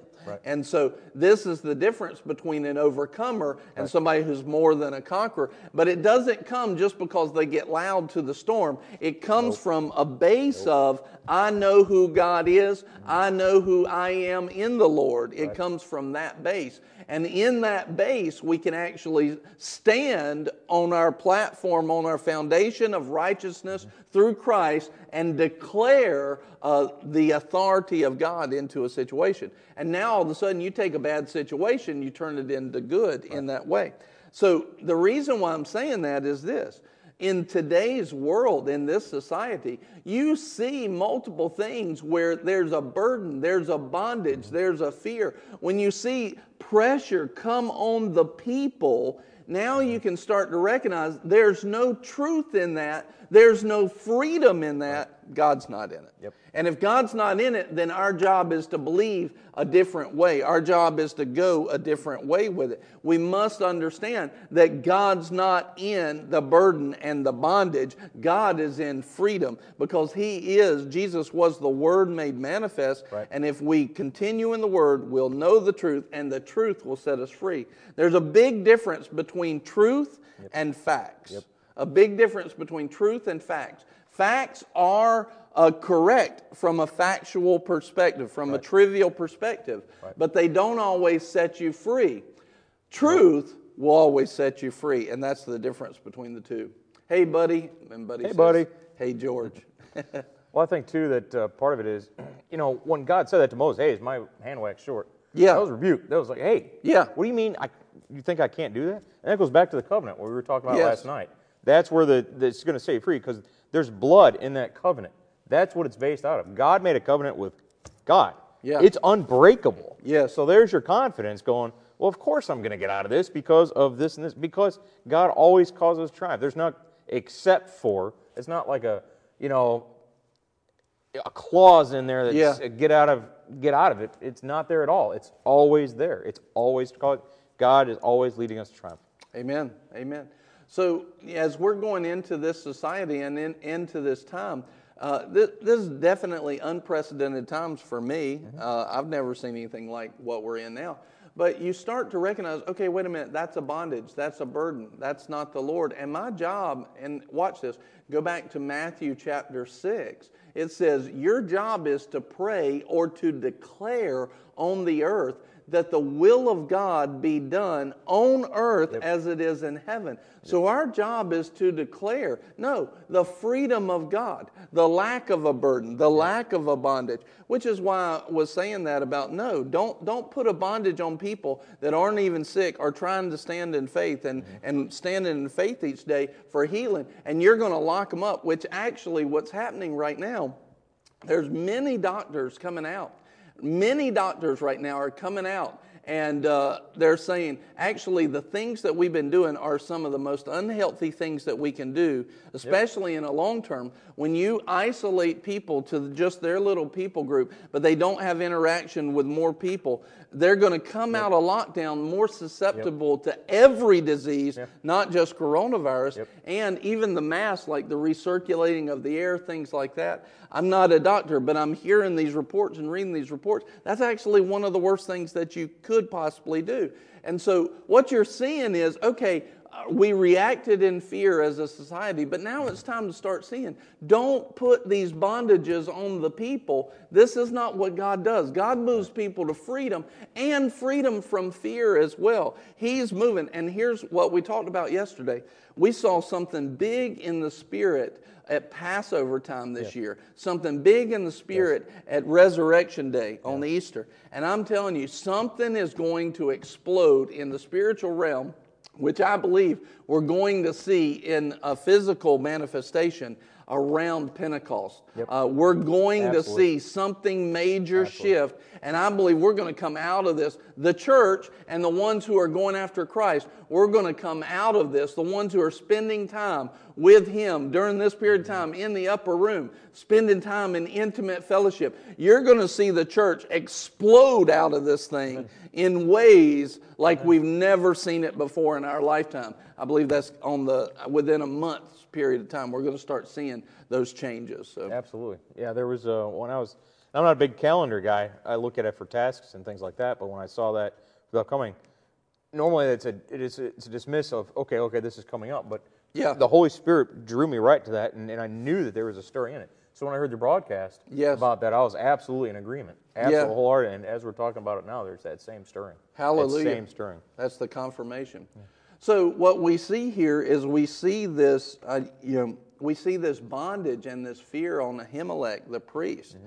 And so this is the difference between an overcomer and somebody who's more than a conqueror. But it doesn't come just because they get loud to the storm. It comes from a base of, I know who God is, mm-hmm. I know who I am in the Lord. It comes from that base. And in that base, we can actually stand on our platform, on our foundation of righteousness mm-hmm. through Christ, and declare uh, the authority of God into a situation. And now all of a sudden, you take a bad situation, you turn it into good in that way. So the reason why I'm saying that is this in today's world, in this society, you see multiple things where there's a burden, there's a bondage, there's a fear. When you see pressure come on the people, now you can start to recognize there's no truth in that, there's no freedom in that. God's not in it. Yep. And if God's not in it, then our job is to believe a different way. Our job is to go a different way with it. We must understand that God's not in the burden and the bondage. God is in freedom because He is, Jesus was the Word made manifest. Right. And if we continue in the Word, we'll know the truth, and the truth will set us free. There's a big difference between truth and facts. A big difference between truth and facts. Facts are uh, correct from a factual perspective, from a trivial perspective, but they don't always set you free. Truth will always set you free, and that's the difference between the two. Hey, buddy, and buddy. Hey, says, buddy. Hey, George. Well, I think too that uh, part of it is, you know, when God said that to Moses, "Hey, is my hand waxed short?" Yeah. that was rebuke. That was like, "Hey, Yeah. what do you mean? I, you think I can't do that?" And that goes back to the covenant what we were talking about Yes. last night. That's where the that's going to set you free because there's blood in that covenant. That's what it's based out of. God made a covenant with God. Yeah. it's unbreakable. Yeah. So there's your confidence going. Well, of course I'm going to get out of this because of this and this because God always causes triumph. There's not except for. It's not like a you know a clause in there that's Yeah. get out of get out of it. It's not there at all. It's always there. It's always God is always leading us to triumph. Amen. Amen. So, as we're going into this society and in, into this time, uh, this, this is definitely unprecedented times for me. Uh, I've never seen anything like what we're in now. But you start to recognize, okay, wait a minute, that's a bondage, that's a burden, that's not the Lord. And my job, and watch this, go back to Matthew chapter 6. It says, Your job is to pray or to declare on the earth that the will of God be done on earth as it is in heaven. So our job is to declare, no, the freedom of God, the lack of a burden, the lack of a bondage, which is why I was saying that about no, don't, don't put a bondage on people that aren't even sick or trying to stand in faith and, mm-hmm. and standing in faith each day for healing. And you're going to lock them up, which actually what's happening right now, there's many doctors coming out Many doctors right now are coming out and uh, they're saying actually the things that we've been doing are some of the most unhealthy things that we can do, especially in a long term. When you isolate people to just their little people group, but they don't have interaction with more people, they're going to come out of lockdown more susceptible to every disease, not just coronavirus, and even the mass, like the recirculating of the air, things like that. I'm not a doctor, but I'm hearing these reports and reading these reports. That's actually one of the worst things that you could possibly do. And so what you're seeing is okay, we reacted in fear as a society, but now it's time to start seeing. Don't put these bondages on the people. This is not what God does. God moves people to freedom and freedom from fear as well. He's moving. And here's what we talked about yesterday we saw something big in the spirit at Passover time this year, something big in the spirit at Resurrection Day on Easter. And I'm telling you, something is going to explode in the spiritual realm, which I believe we're going to see in a physical manifestation around Pentecost. Uh, we're going Absolutely. to see something major shift, and I believe we're going to come out of this. The church and the ones who are going after Christ, we're going to come out of this. The ones who are spending time with Him during this period of time in the upper room, spending time in intimate fellowship, you're going to see the church explode out of this thing in ways like we've never seen it before in our lifetime. I believe that's on the within a month's period of time. We're going to start seeing those changes. So. Absolutely. Yeah, there was uh, when I was I'm not a big calendar guy. I look at it for tasks and things like that. But when I saw that coming, normally it's a it is a, it's a dismiss of okay, okay, this is coming up. But Yeah. the Holy Spirit drew me right to that, and, and I knew that there was a story in it. So when I heard the broadcast Yes. about that, I was absolutely in agreement, absolutely wholehearted. And as we're talking about it now, there's that same stirring. That Hallelujah. same stirring. That's the confirmation. So what we see here is we see this, uh, you know, we see this bondage and this fear on Ahimelech, the priest.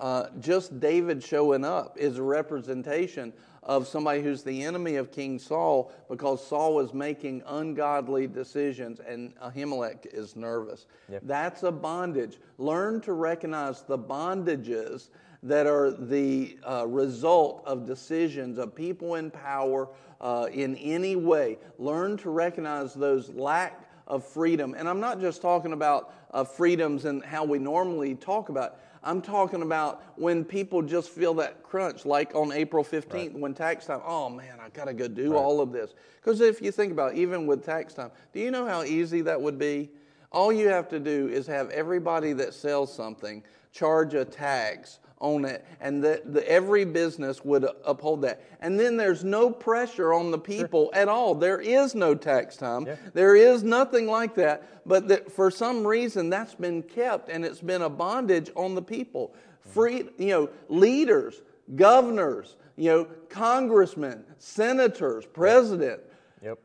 Uh, just David showing up is a representation of somebody who's the enemy of King Saul because Saul was making ungodly decisions and Ahimelech is nervous. That's a bondage. Learn to recognize the bondages that are the uh, result of decisions of people in power uh, in any way. Learn to recognize those lack of freedom. And I'm not just talking about uh, freedoms and how we normally talk about. it. I'm talking about when people just feel that crunch, like on April 15th when tax time. Oh man, I got to go do all of this. Because if you think about, it, even with tax time, do you know how easy that would be? All you have to do is have everybody that sells something charge a tax on it, and the, the, every business would uphold that. And then there's no pressure on the people at all. There is no tax time. There is nothing like that. But that for some reason, that's been kept, and it's been a bondage on the people. Mm-hmm. Free, you know, leaders, governors, you know, congressmen, senators, president Yep.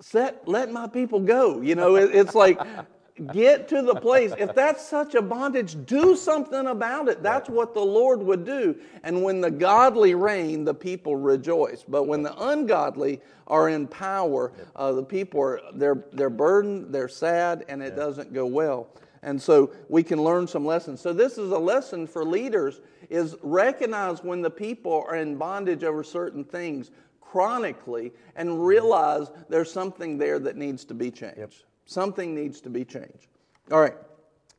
set let my people go you know it, it's like get to the place. If that's such a bondage do something about it. That's what the lord would do. And when the godly reign the people rejoice. But when the ungodly are in power uh, the people are they're they're burdened they're sad and it doesn't go well. And so we can learn some lessons. So this is a lesson for leaders is recognize when the people are in bondage over certain things chronically and realize there's something there that needs to be changed. Something needs to be changed. All right.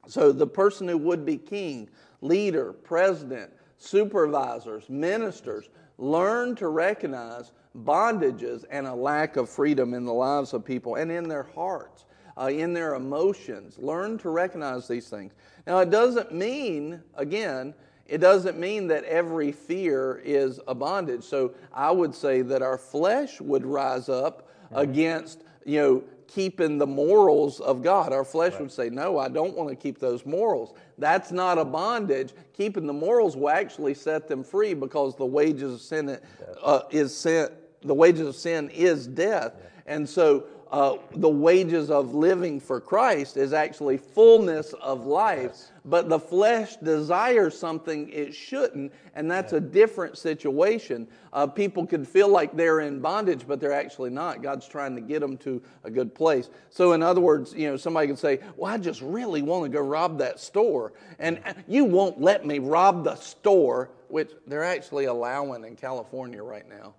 So the person who would be king, leader, president, supervisors, ministers, learn to recognize bondages and a lack of freedom in the lives of people and in their hearts, uh, in their emotions. Learn to recognize these things. Now, it doesn't mean, again, it doesn't mean that every fear is a bondage. So I would say that our flesh would rise up against, you know, keeping the morals of God. Our flesh would say, No, I don't want to keep those morals. That's not a bondage. Keeping the morals will actually set them free because the wages of sin uh, is sin. The wages of sin is death. And so uh, the wages of living for Christ is actually fullness of life, but the flesh desires something it shouldn't, and that's a different situation. Uh, people could feel like they're in bondage, but they're actually not. God's trying to get them to a good place. So, in other words, you know, somebody could say, "Well, I just really want to go rob that store," and uh, you won't let me rob the store, which they're actually allowing in California right now.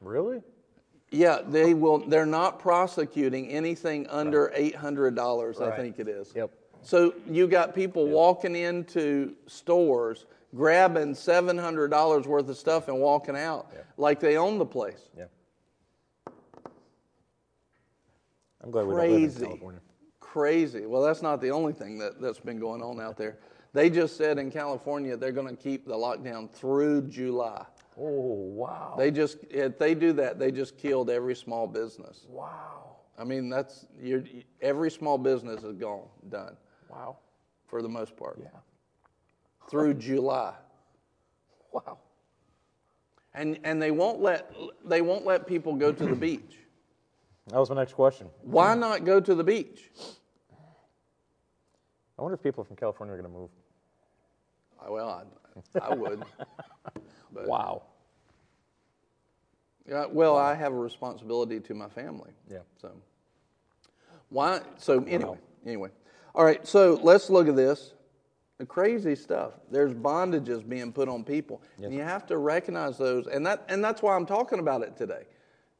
Really? Yeah, they will. They're not prosecuting anything under eight hundred dollars. I Right. think it is. Yep. So you got people walking into stores, grabbing seven hundred dollars worth of stuff and walking out like they own the place. Yeah. I'm glad we don't live in Crazy, California. crazy. Well, that's not the only thing that, that's been going on out there. They just said in California they're going to keep the lockdown through July. Oh wow. They just if they do that, they just killed every small business. wow. I mean, that's you're, every small business is gone, done Wow. for the most part. Yeah. Through July, Wow. and and they won't let they won't let people go to the beach. That was my next question. Why not go to the beach? I wonder if people from California are going to move. Well, I, I would. Wow. Yeah, well, I have a responsibility to my family. Yeah. So why? So anyway, anyway, all right. So let's look at this. The crazy stuff. There's bondages being put on people, and you have to recognize those. And that and that's why I'm talking about it today.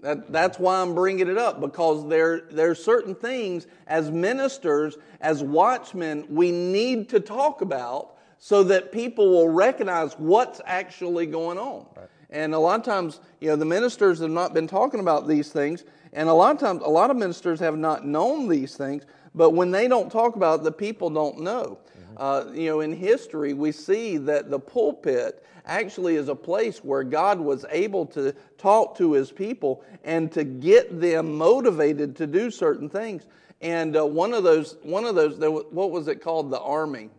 That, that's why I'm bringing it up because there there's certain things as ministers, as watchmen, we need to talk about so that people will recognize what's actually going on. And a lot of times, you know, the ministers have not been talking about these things, and a lot of times, a lot of ministers have not known these things. But when they don't talk about it, the people don't know. Uh, you know, in history, we see that the pulpit actually is a place where God was able to talk to his people and to get them motivated to do certain things. And uh, one of those, one of those, what was it called? The army.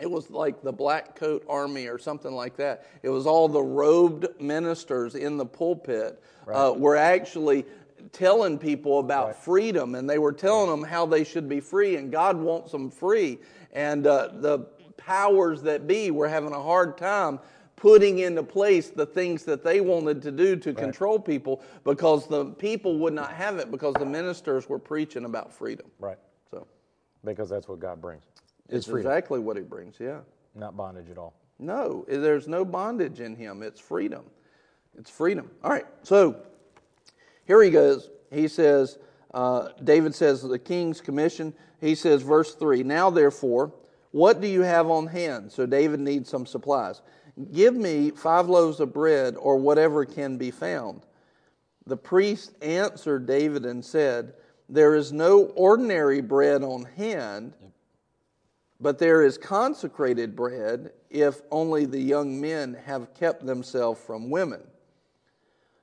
It was like the black coat army or something like that. It was all the robed ministers in the pulpit right. uh, were actually telling people about right. freedom and they were telling them how they should be free and God wants them free. And uh, the powers that be were having a hard time putting into place the things that they wanted to do to right. control people because the people would not have it because the ministers were preaching about freedom. Right. So because that's what God brings. It's, it's exactly what he brings, yeah. Not bondage at all. No, there's no bondage in him. It's freedom. It's freedom. All right, so here he goes. He says, uh, David says, the king's commission. He says, verse 3 Now therefore, what do you have on hand? So David needs some supplies. Give me five loaves of bread or whatever can be found. The priest answered David and said, There is no ordinary bread on hand, but there is consecrated bread if only the young men have kept themselves from women.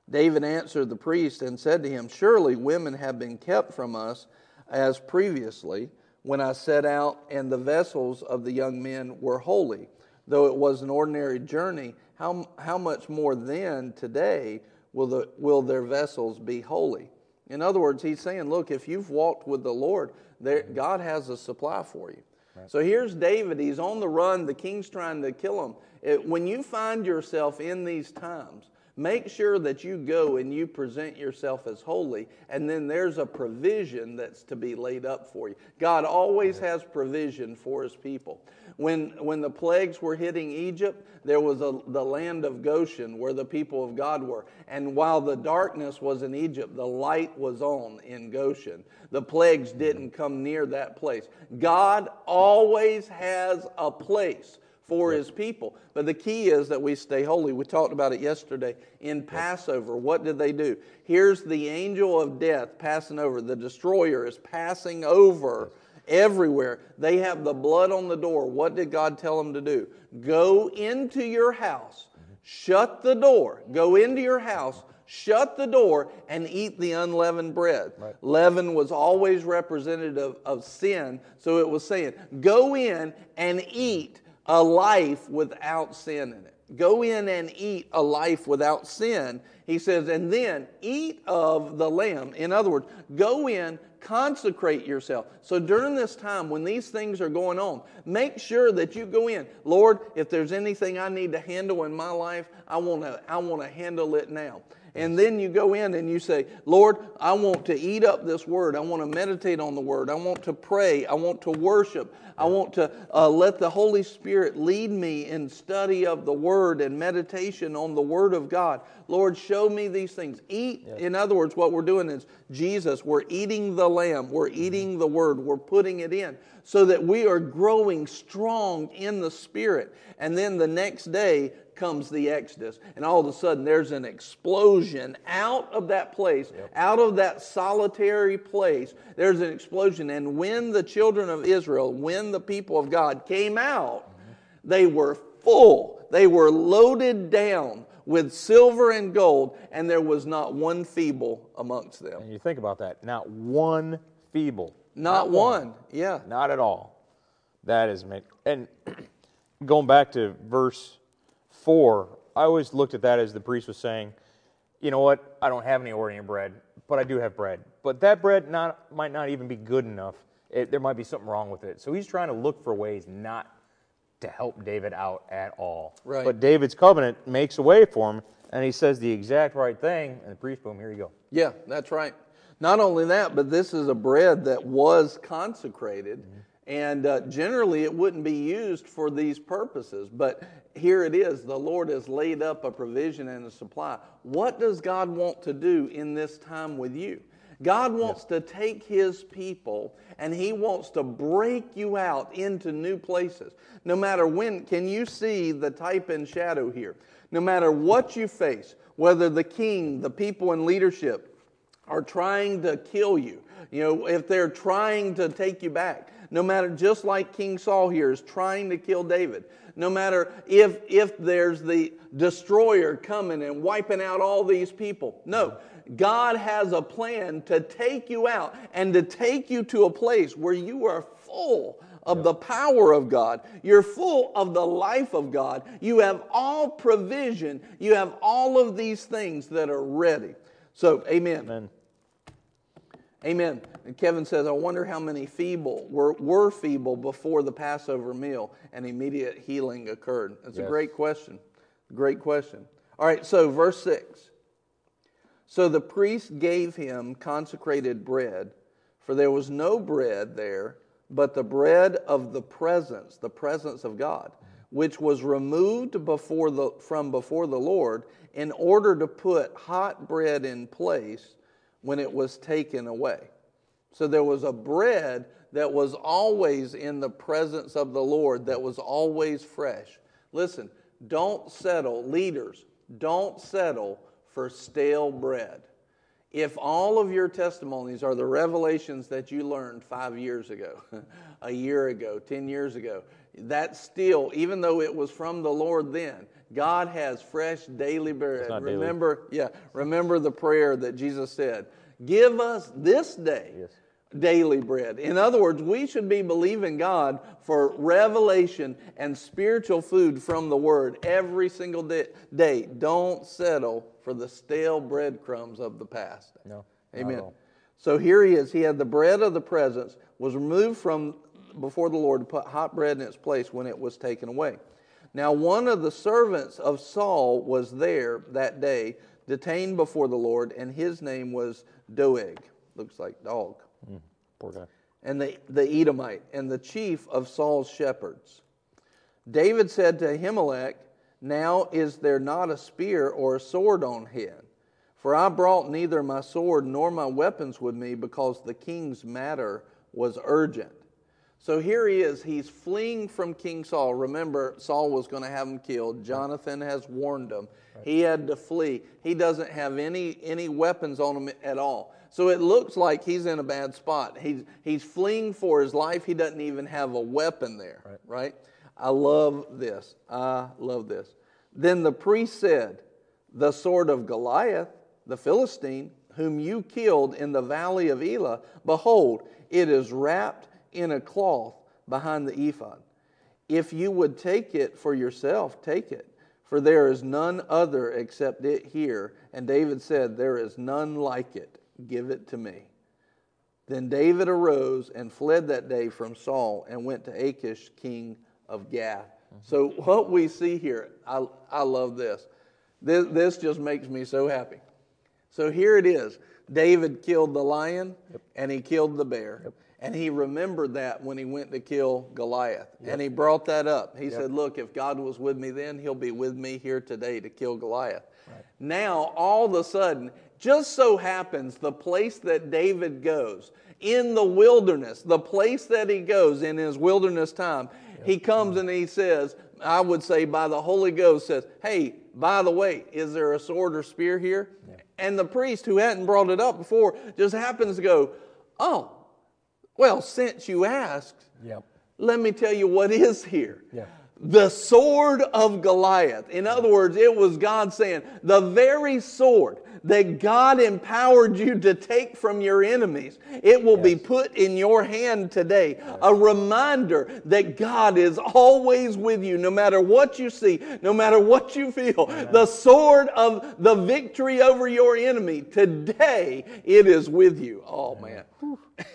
David answered the priest and said to him, Surely women have been kept from us as previously when I set out, and the vessels of the young men were holy. Though it was an ordinary journey, how, how much more then today will, the, will their vessels be holy? In other words, he's saying, Look, if you've walked with the Lord, there, God has a supply for you. Right. So here's David. He's on the run. The king's trying to kill him. It, when you find yourself in these times, Make sure that you go and you present yourself as holy, and then there's a provision that's to be laid up for you. God always has provision for his people. When, when the plagues were hitting Egypt, there was a, the land of Goshen where the people of God were. And while the darkness was in Egypt, the light was on in Goshen. The plagues didn't come near that place. God always has a place for his people. But the key is that we stay holy. We talked about it yesterday in Passover. What did they do? Here's the angel of death passing over. The destroyer is passing over everywhere. They have the blood on the door. What did God tell them to do? Go into your house, shut the door, go into your house, shut the door, and eat the unleavened bread. Right. Leaven was always representative of sin, so it was saying, go in and eat a life without sin in it. Go in and eat a life without sin. He says, and then eat of the lamb. In other words, go in, consecrate yourself. So during this time when these things are going on, make sure that you go in. Lord, if there's anything I need to handle in my life, I want to I want to handle it now. And then you go in and you say, Lord, I want to eat up this word. I want to meditate on the word. I want to pray. I want to worship. I want to uh, let the Holy Spirit lead me in study of the word and meditation on the word of God. Lord, show me these things. Eat, yes. in other words, what we're doing is Jesus, we're eating the lamb, we're mm-hmm. eating the word, we're putting it in so that we are growing strong in the spirit. And then the next day, comes the Exodus. And all of a sudden, there's an explosion out of that place, yep. out of that solitary place. There's an explosion. And when the children of Israel, when the people of God came out, mm-hmm. they were full, they were loaded down with silver and gold, and there was not one feeble amongst them. And you think about that, not one feeble. Not, not one. one. yeah. Not at all. That is, and going back to verse 4, I always looked at that as the priest was saying, you know what, I don't have any ordinary bread, but I do have bread. But that bread not, might not even be good enough. It, there might be something wrong with it. So he's trying to look for ways not to help David out at all. Right. But David's covenant makes a way for him, and he says the exact right thing, and the priest, boom, here you go. Yeah, that's right. Not only that, but this is a bread that was consecrated. Mm-hmm. And uh, generally, it wouldn't be used for these purposes. But here it is the Lord has laid up a provision and a supply. What does God want to do in this time with you? God wants to take his people and he wants to break you out into new places. No matter when, can you see the type and shadow here? No matter what you face, whether the king, the people in leadership, are trying to kill you, you know, if they're trying to take you back, no matter just like King Saul here is trying to kill David, no matter if if there's the destroyer coming and wiping out all these people. No, God has a plan to take you out and to take you to a place where you are full of the power of God. You're full of the life of God. You have all provision. You have all of these things that are ready. So, amen. Amen. Amen. And Kevin says, I wonder how many feeble were, were feeble before the Passover meal and immediate healing occurred. That's a great question. Great question. All right, so verse 6. So the priest gave him consecrated bread, for there was no bread there, but the bread of the presence, the presence of God, which was removed before the, from before the Lord in order to put hot bread in place when it was taken away. So there was a bread that was always in the presence of the Lord, that was always fresh. Listen, don't settle, leaders, don't settle for stale bread. If all of your testimonies are the revelations that you learned five years ago, a year ago, 10 years ago, that still, even though it was from the Lord then, God has fresh daily bread. not daily. Remember, yeah, remember the prayer that Jesus said, Give us this day Yes. Daily bread. In other words, we should be believing God for revelation and spiritual food from the Word every single day. Don't settle for the stale breadcrumbs of the past. No, Amen. So here he is. He had the bread of the presence, was removed from before the Lord to put hot bread in its place when it was taken away. Now, one of the servants of Saul was there that day, detained before the Lord, and his name was Doeg. Looks like dog Mm, poor guy. and the, the Edomite, and the chief of Saul's shepherds. David said to Ahimelech, Now is there not a spear or a sword on head? For I brought neither my sword nor my weapons with me, because the king's matter was urgent. So here he is. He's fleeing from King Saul. Remember, Saul was going to have him killed. Jonathan has warned him. He had to flee. He doesn't have any, any weapons on him at all. So it looks like he's in a bad spot. He's, he's fleeing for his life. He doesn't even have a weapon there, Right. right? I love this. I love this. Then the priest said, The sword of Goliath, the Philistine, whom you killed in the valley of Elah, behold, it is wrapped in a cloth behind the ephod. If you would take it for yourself, take it, for there is none other except it here. And David said, There is none like it. Give it to me. Then David arose and fled that day from Saul and went to Achish, king of Gath. Mm-hmm. So, what we see here, I, I love this. this. This just makes me so happy. So, here it is David killed the lion and he killed the bear. And he remembered that when he went to kill Goliath. And he brought that up. He said, Look, if God was with me then, he'll be with me here today to kill Goliath. Now, all of a sudden, just so happens the place that David goes in the wilderness, the place that he goes in his wilderness time, he comes and he says, I would say by the Holy Ghost says, Hey, by the way, is there a sword or spear here? And the priest who hadn't brought it up before just happens to go, Oh, well, since you asked, Yep. let me tell you what is here. Yeah. The sword of Goliath. In other words, it was God saying, the very sword that God empowered you to take from your enemies, it will be put in your hand today. A reminder that God is always with you, no matter what you see, no matter what you feel. The sword of the victory over your enemy, today it is with you. Oh, man.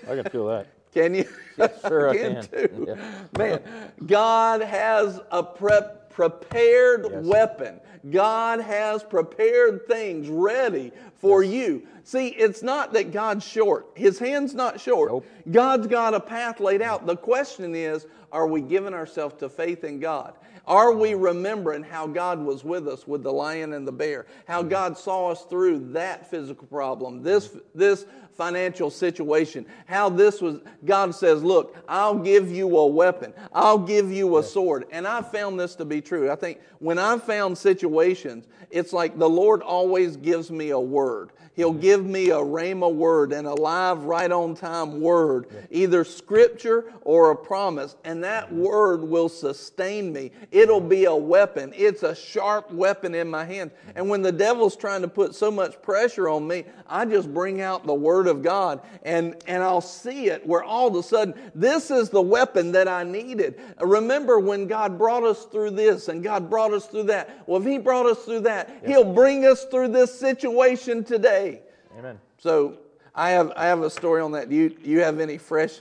I can feel that. Can you? Yes, sure I can can. too. Yeah. Man, God has a prep, prepared Yes. weapon. God has prepared things ready for you. See, it's not that God's short. His hand's not short. Nope. God's got a path laid out. The question is, are we giving ourselves to faith in God? Are we mm-hmm. remembering how God was with us with the lion and the bear? How mm-hmm. God saw us through that physical problem, this, this financial situation, how this was, God says, Look, I'll give you a weapon, I'll give you a sword. And I found this to be true. I think when I've found situations, it's like the Lord always gives me a word. He'll mm-hmm. give me a rhema word, an alive, right on time word, either scripture or a promise, and that mm-hmm. word will sustain me. It'll be a weapon. It's a sharp weapon in my hand. Mm-hmm. And when the devil's trying to put so much pressure on me, I just bring out the word of God and, and I'll see it where all of a sudden, this is the weapon that I needed. Remember when God brought us through this and God brought us through that? Well, if He brought us through that, He'll bring us through this situation today. Amen. So I have I have a story on that. Do you do you have any fresh?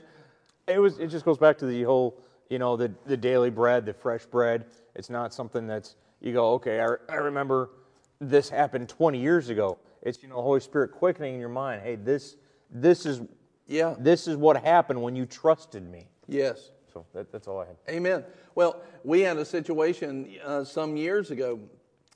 It was. It just goes back to the whole, you know, the the daily bread, the fresh bread. It's not something that's you go, okay. I, I remember this happened 20 years ago. It's you know, Holy Spirit quickening in your mind. Hey, this this is Yeah. this is what happened when you trusted me. Yes. So that, that's all I had. Amen. Well, we had a situation uh, some years ago,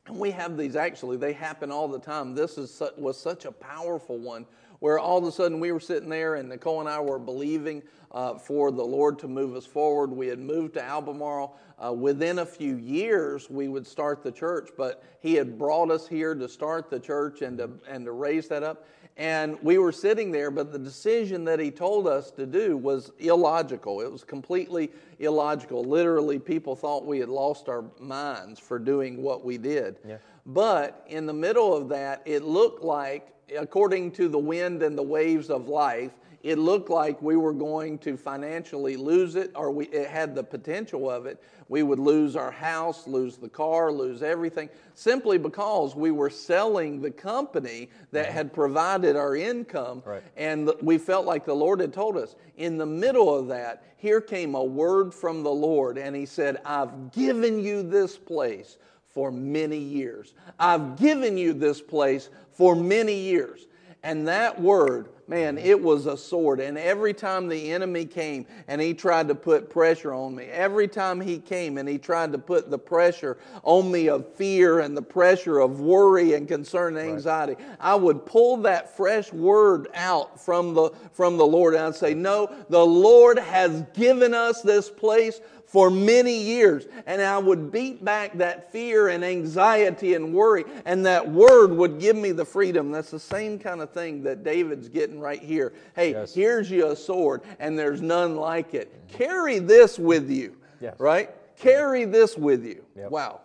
and we have these actually. They happen all the time. This is su- was such a powerful one where all of a sudden we were sitting there, and Nicole and I were believing uh, for the Lord to move us forward. We had moved to Albemarle. Uh, within a few years, we would start the church, but He had brought us here to start the church and to and to raise that up. And we were sitting there, but the decision that he told us to do was illogical. It was completely illogical. Literally, people thought we had lost our minds for doing what we did. Yeah. But in the middle of that, it looked like, according to the wind and the waves of life, it looked like we were going to financially lose it, or we, it had the potential of it. We would lose our house, lose the car, lose everything, simply because we were selling the company that mm-hmm. had provided our income. Right. And we felt like the Lord had told us. In the middle of that, here came a word from the Lord, and He said, I've given you this place for many years. I've given you this place for many years. And that word, man, it was a sword. And every time the enemy came and he tried to put pressure on me, every time he came and he tried to put the pressure on me of fear and the pressure of worry and concern and anxiety, I would pull that fresh word out from the, from the Lord and I'd say, No, the Lord has given us this place for many years. And I would beat back that fear and anxiety and worry, and that word would give me the freedom. That's the same kind of thing that David's getting right here. Hey, Yes. here's you a sword, and there's none like it. Carry this with you, Yes. right? Carry this with you. Yep. Wow.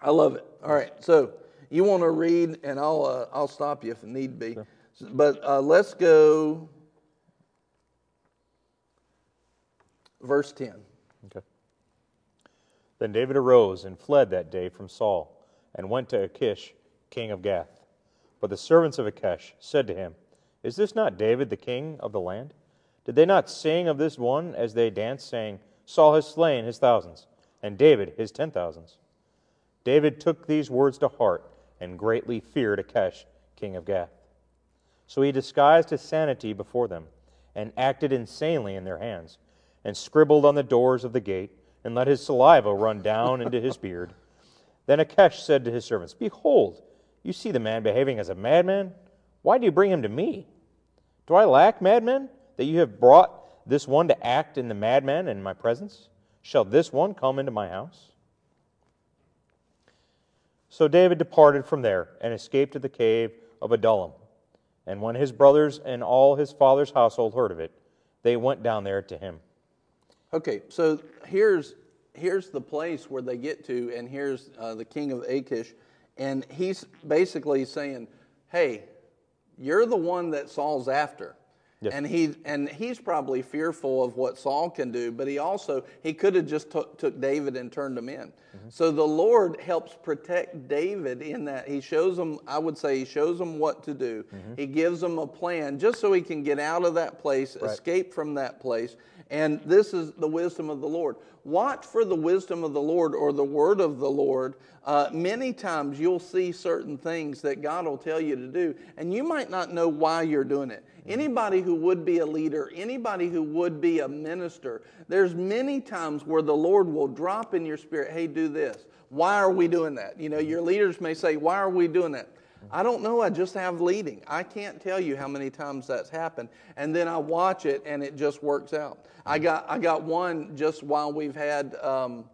I love it. All right, so you want to read, and I'll, uh, I'll stop you if need be. But uh, let's go, verse 10. Okay. Then David arose and fled that day from Saul, and went to Achish, king of Gath. But the servants of Achish said to him, Is this not David the king of the land? Did they not sing of this one as they danced, saying, Saul has slain his thousands, and David his ten thousands? David took these words to heart, and greatly feared Achish, king of Gath. So he disguised his sanity before them, and acted insanely in their hands, and scribbled on the doors of the gate, and let his saliva run down into his beard. Then Achish said to his servants, Behold, you see the man behaving as a madman. Why do you bring him to me? Do I lack madmen, that you have brought this one to act in the madman in my presence? Shall this one come into my house? So David departed from there and escaped to the cave of Adullam. And when his brothers and all his father's household heard of it, they went down there to him. Okay, so here's here's the place where they get to, and here's uh, the king of Achish, and he's basically saying, "Hey, you're the one that Saul's after." And he and he's probably fearful of what Saul can do, but he also he could have just took took David and turned him in. So the Lord helps protect David in that he shows him. I would say he shows him what to do. He gives him a plan just so he can get out of that place, escape from that place, And this is the wisdom of the Lord. Watch for the wisdom of the Lord or the word of the Lord. Uh, many times you'll see certain things that God will tell you to do, and you might not know why you're doing it. Anybody who would be a leader, anybody who would be a minister, there's many times where the Lord will drop in your spirit, hey, do this. Why are we doing that? You know, your leaders may say, why are we doing that? I don't know. I just have leading. I can't tell you how many times that's happened. And then I watch it and it just works out. I got, I got one just while we've had, um,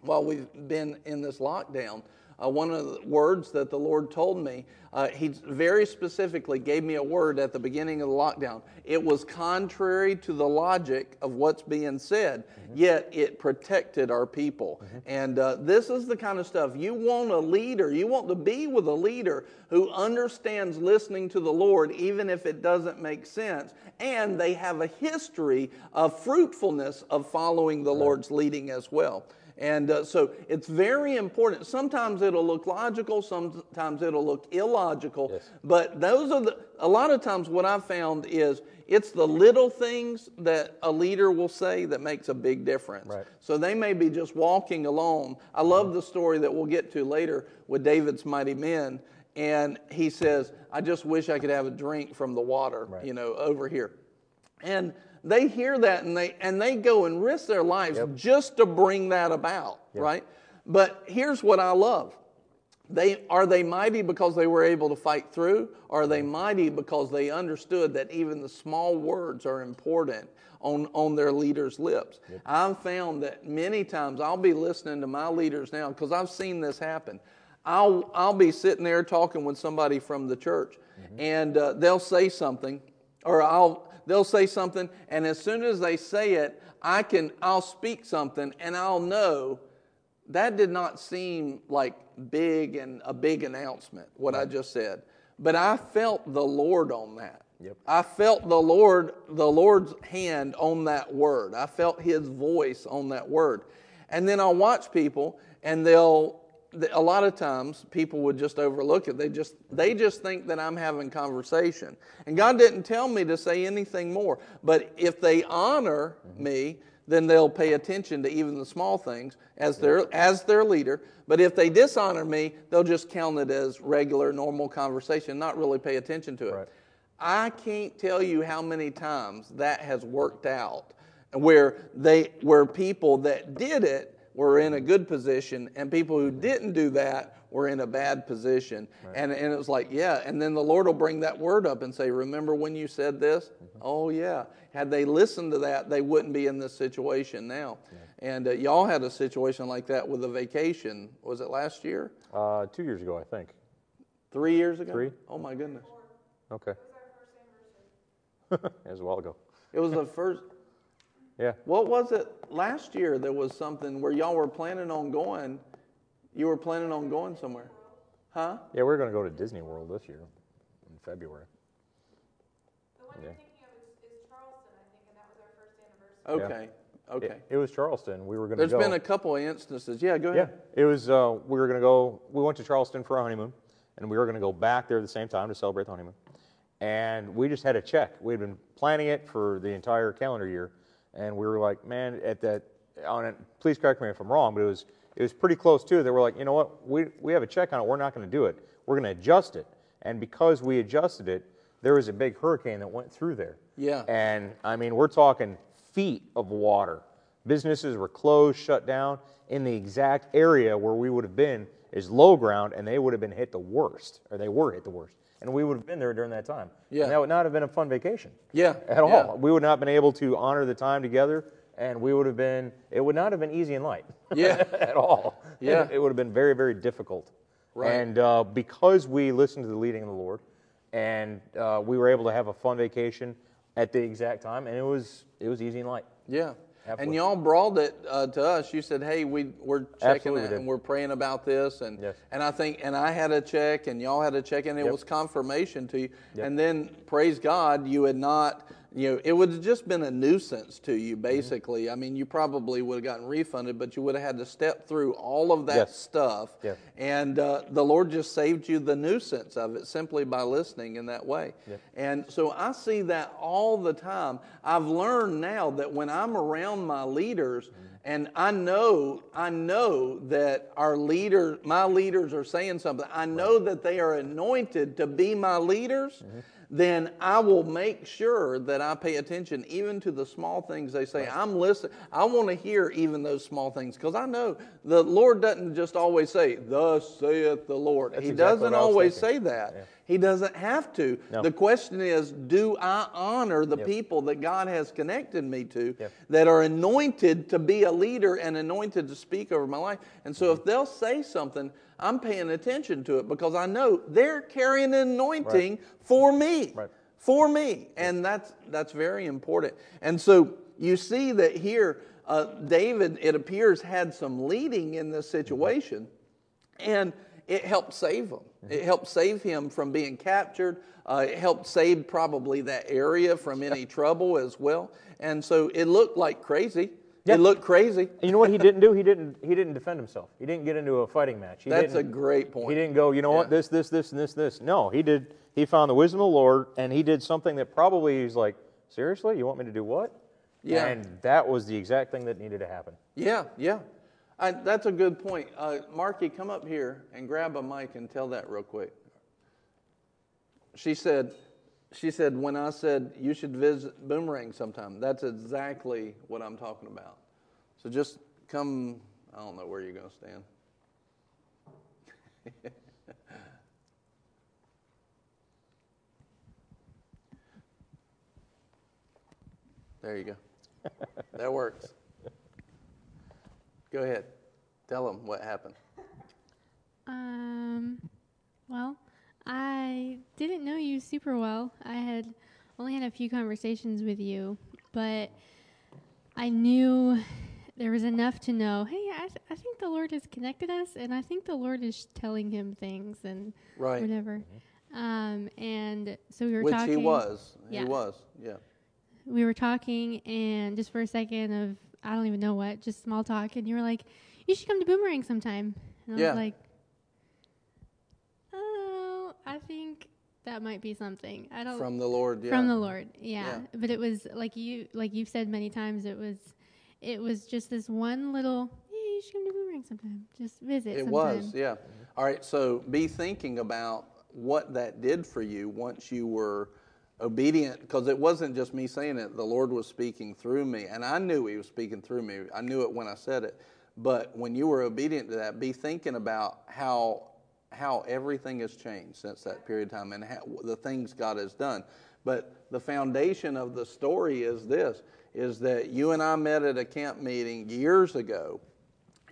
while we've been in this lockdown. Uh, one of the words that the Lord told me, uh, He very specifically gave me a word at the beginning of the lockdown. It was contrary to the logic of what's being said, mm-hmm. yet it protected our people. Mm-hmm. And uh, this is the kind of stuff you want a leader, you want to be with a leader who understands listening to the Lord, even if it doesn't make sense, and they have a history of fruitfulness of following the right. Lord's leading as well. And uh, so it's very important. Sometimes it'll look logical, sometimes it'll look illogical. Yes. But those are the, a lot of times what I've found is it's the little things that a leader will say that makes a big difference. Right. So they may be just walking along. I love the story that we'll get to later with David's mighty men. And he says, I just wish I could have a drink from the water, right. you know, over here. And they hear that and they and they go and risk their lives yep. just to bring that about, yep. right? But here's what I love. They are they mighty because they were able to fight through, or are they mighty because they understood that even the small words are important on, on their leaders' lips. Yep. I've found that many times I'll be listening to my leaders now because I've seen this happen. I'll I'll be sitting there talking with somebody from the church, mm-hmm. and uh, they'll say something, or I'll they'll say something, and as soon as they say it, I can I'll speak something and I'll know that did not seem like big and a big announcement, what right. I just said. But I felt the Lord on that. Yep. I felt the Lord, the Lord's hand on that word. I felt his voice on that word. And then I'll watch people and they'll a lot of times people would just overlook it. They just they just think that I'm having conversation. And God didn't tell me to say anything more. But if they honor mm-hmm. me, then they'll pay attention to even the small things as their as their leader. But if they dishonor me, they'll just count it as regular, normal conversation, not really pay attention to it. Right. I can't tell you how many times that has worked out where they where people that did it were in a good position, and people who didn't do that were in a bad position. Right. And, and it was like, yeah. And then the Lord will bring that word up and say, Remember when you said this? Mm-hmm. Oh, yeah. Had they listened to that, they wouldn't be in this situation now. Yeah. And uh, y'all had a situation like that with a vacation. Was it last year? Uh, two years ago, I think. Three years ago? Three. Oh, my goodness. Okay. it was a while ago. It was the first. Yeah. What was it last year? There was something where y'all were planning on going. You were planning on going somewhere, huh? Yeah, we are going to go to Disney World this year in February. The one yeah. you're thinking of is, is, Charleston, I think, and that was our first anniversary. Okay. Yeah. Okay. It, it, was Charleston. We were going to go. There's been a couple of instances. Yeah, go ahead. Yeah. It was. Uh, we were going to go. We went to Charleston for a honeymoon, and we were going to go back there at the same time to celebrate the honeymoon. And we just had a check. We had been planning it for the entire calendar year and we were like, man, at that on it. Please correct me if I'm wrong, but it was it was pretty close too. That we're like, you know what, we we have a check on it. We're not going to do it. We're going to adjust it, and because we adjusted it, there was a big hurricane that went through there. Yeah. And I mean, we're talking feet of water. Businesses were closed, shut down. In the exact area where we would have been is low ground, and they would have been hit the worst, or they were hit the worst and we would have been there during that time. Yeah. And that would not have been a fun vacation. Yeah. At all. Yeah. We would not have been able to honor the time together, and we would have been, it would not have been easy and light. Yeah. at all. Yeah. It, it, would have been very, very difficult. Right. And uh, because we listened to the leading of the Lord, and uh, we were able to have a fun vacation at the exact time, and it was it was easy and light. Yeah. Absolutely. And y'all brought it uh, to us. You said, "Hey, we we're checking it and we're praying about this." And yes. and I think and I had a check and y'all had a check and it yep. was confirmation to you. Yep. And then praise God, you had not you know, it would have just been a nuisance to you, basically. I mean, you probably would have gotten refunded, but you would have had to step through all of that Yes. stuff. Yeah. And uh, the Lord just saved you the nuisance of it simply by listening in that way. Yeah. And so I see that all the time. I've learned now that when I'm around my leaders, and I know, I know that our leader, my leaders are saying something. I know that they are anointed to be my leaders. Then I will make sure that I pay attention even to the small things they say. I'm listening. I want to hear even those small things because I know the Lord doesn't just always say, "Thus saith the Lord." he exactly doesn't what I was always thinking. say that. He doesn't have to. No. The question is, do I honor the people that God has connected me to Yep. that are anointed to be a leader and anointed to speak over my life? And so mm-hmm. if they'll say something, I'm paying attention to it because I know they're carrying an anointing for me. Right. For me. And that's that's very important. And so you see that here, uh, David, it appears, had some leading in this situation and it helped save him. It helped save him from being captured. Uh, it helped save probably that area from any trouble as well. And so it looked like crazy. Yeah. It looked crazy. You know what he didn't do? He didn't. He didn't defend himself. He didn't get into a fighting match. He That's a great point. He didn't go. You know what? This, this, this, and this, this. No, he did. He found the wisdom of the Lord, and he did something that probably he's like, seriously, you want me to do what? Yeah. And that was the exact thing that needed to happen. Yeah, yeah. I, that's a good point. Uh, Marky, come up here and grab a mic and tell that real quick. She said, she said when I said you should visit Boomerang sometime, that's exactly what I'm talking about. So just come. I don't know where you're going to stand. there you go. That works. Go ahead. Tell them what happened. Um, well, I didn't know you super well. I had only had a few conversations with you, but I knew there was enough to know. Hey, I, th- I think the Lord has connected us, and I think the Lord is telling him things and Right. whatever. Um, and so we were Which talking. he was. Yeah. He was. Yeah. we were talking and just for a second of I don't even know what, just small talk, and you were like, "You should come to Boomerang sometime." And I Yeah. was like, "Oh, I think that might be something." I don't From the Lord. Yeah. from the Lord, yeah. Yeah. But it was like you, like you've said many times, it was, it was just this one little. Yeah, you should come to Boomerang sometime. Just visit. It sometime. was, yeah. All right, so be thinking about what that did for you once you were obedient, because it wasn't just me saying it. The Lord was speaking through me, and I knew He was speaking through me. I knew it when I said it. But when you were obedient to that, be thinking about how how everything has changed since that period of time and how, the things God has done. But the foundation of the story is this: is that you and I met at a camp meeting years ago,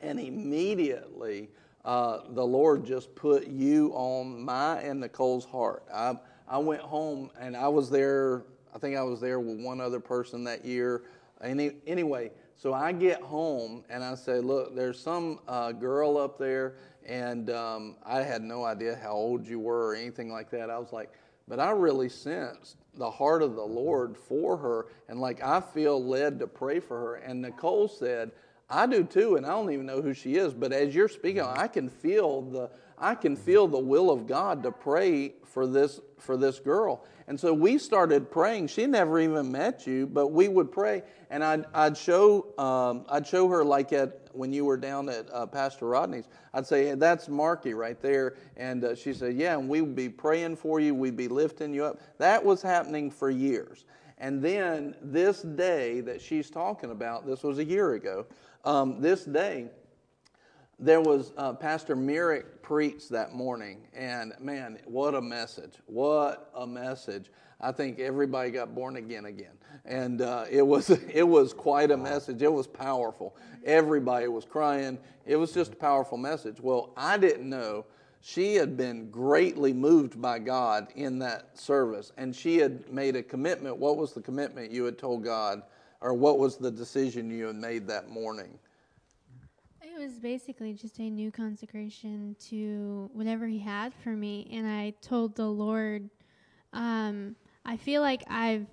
and immediately uh, the Lord just put you on my and Nicole's heart. I, I went home and I was there, I think I was there with one other person that year. Any, anyway, so I get home and I say, Look, there's some uh, girl up there, and um, I had no idea how old you were or anything like that. I was like, but I really sensed the heart of the Lord for her, and like I feel led to pray for her. And Nicole said, I do too, and I don't even know who she is. But as you're speaking, I can feel the I can feel the will of God to pray for this for this girl. And so we started praying. She never even met you, but we would pray, and I'd I'd show um, I'd show her like at when you were down at uh, Pastor Rodney's. I'd say hey, that's Marky right there, and uh, she said, yeah, and we would be praying for you. We'd be lifting you up. That was happening for years. And then this day that she's talking about, this was a year ago. Um, this day, there was uh, Pastor Merrick preached that morning, and man, what a message! What a message! I think everybody got born again again, and uh, it was it was quite a message. It was powerful. Everybody was crying. It was just a powerful message. Well, I didn't know she had been greatly moved by God in that service, and she had made a commitment. What was the commitment you had told God, or what was the decision you had made that morning? It was basically just a new consecration to whatever He had for me, and I told the Lord, um, I feel like I've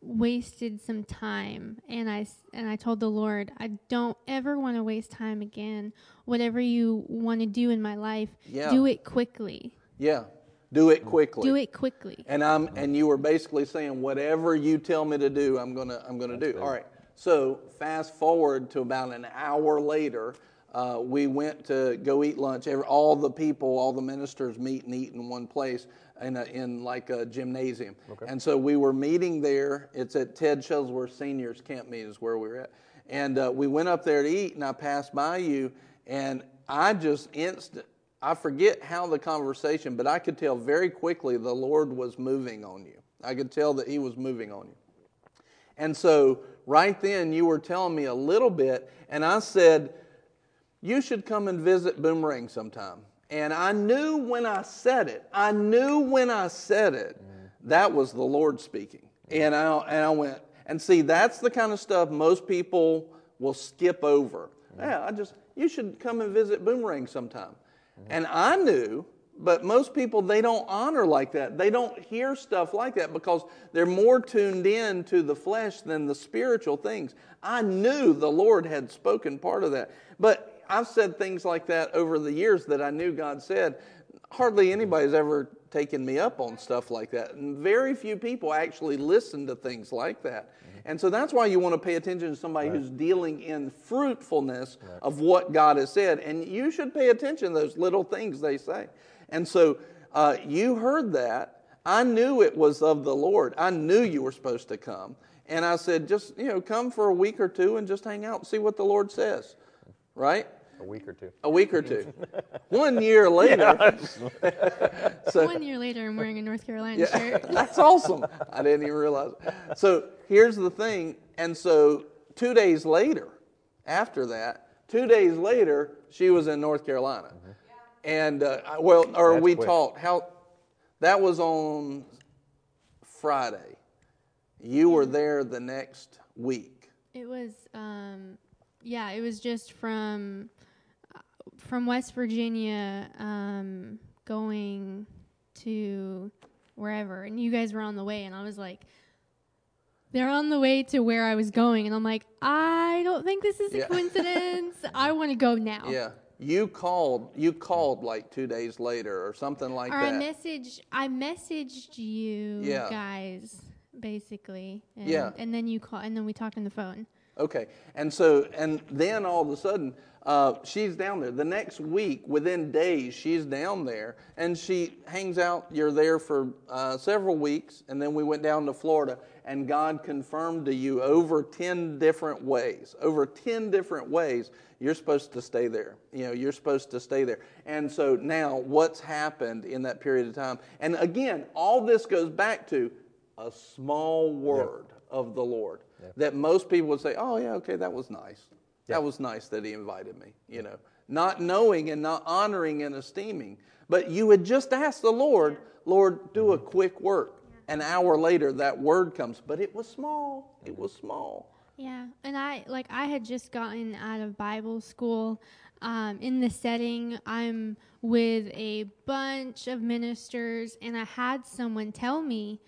wasted some time and I s- and I told the Lord, I don't ever want to waste time again. Whatever you want to do in my life, Yeah. do it quickly. Yeah. Do it quickly. Do it quickly. And I'm and you were basically saying whatever you tell me to do, I'm gonna I'm gonna do. All right. So fast forward to about an hour later, uh, we went to go eat lunch. All the people, all the ministers meet and eat in one place in a, in like a gymnasium. And so we were meeting there. It's at Ted Shuttlesworth Seniors Camp Meet is where we were at. And uh, we went up there to eat, and I passed by you, and I just instant. I forget how the conversation, but I could tell very quickly the Lord was moving on you. I could tell that He was moving on you. And so right then you were telling me a little bit, and I said, You should come and visit Boomerang sometime. And I knew when I said it, I knew when I said it, that was the Lord speaking. And I, and I went, and see, that's the kind of stuff most people will skip over. Yeah, I just, you should come and visit Boomerang sometime. And I knew, but most people, they don't honor like that. They don't hear stuff like that because they're more tuned in to the flesh than the spiritual things. I knew the Lord had spoken part of that. But I've said things like that over the years that I knew God said. Hardly anybody's ever taken me up on stuff like that. And very few people actually listen to things like that. And so that's why you want to pay attention to somebody who's dealing in fruitfulness of what God has said. And you should pay attention to those little things they say. And so uh, you heard that. I knew it was of the Lord. I knew you were supposed to come. And I said, just, you know, come for a week or two and just hang out and see what the Lord says. Right? A week or two. A week or two. One year later, so, One year later, I'm wearing a North Carolina shirt. that's awesome. I didn't even realize. It. So here's the thing. And so two days later, after that, two days later, she was in North Carolina. And, uh, well, or That's we quick. talked. How, that was on Friday. You were there the next week. It was, um, yeah, it was just from uh, from West Virginia um, going to wherever, and you guys were on the way, and I was like, they're on the way to where I was going, and I'm like, I don't think this is a Yeah. coincidence. I want to go now. Yeah. You called, you called like two days later or something like Or that. I messaged, I messaged you Yeah. guys basically, and, Yeah. and then you call, and then we talked on the phone. Okay, and so and then all of a sudden, uh, she's down there. The next week, within days, she's down there, and she hangs out. You're there for uh, several weeks, and then we went down to Florida, and God confirmed to you over ten different ways. Over ten different ways, you're supposed to stay there. You know, you're supposed to stay there. And so now, what's happened in that period of time? And again, all this goes back to a small word of the Lord that most people would say, "Oh yeah, okay, that was nice. That was nice that he invited me." You know, not knowing and not honoring and esteeming. But you had just asked the Lord, "Lord, do a quick work." An hour later, that word comes, but it was small. It was small. Yeah, and I like I had just gotten out of Bible school. Um, in the setting, I'm with a bunch of ministers, and I had someone tell me,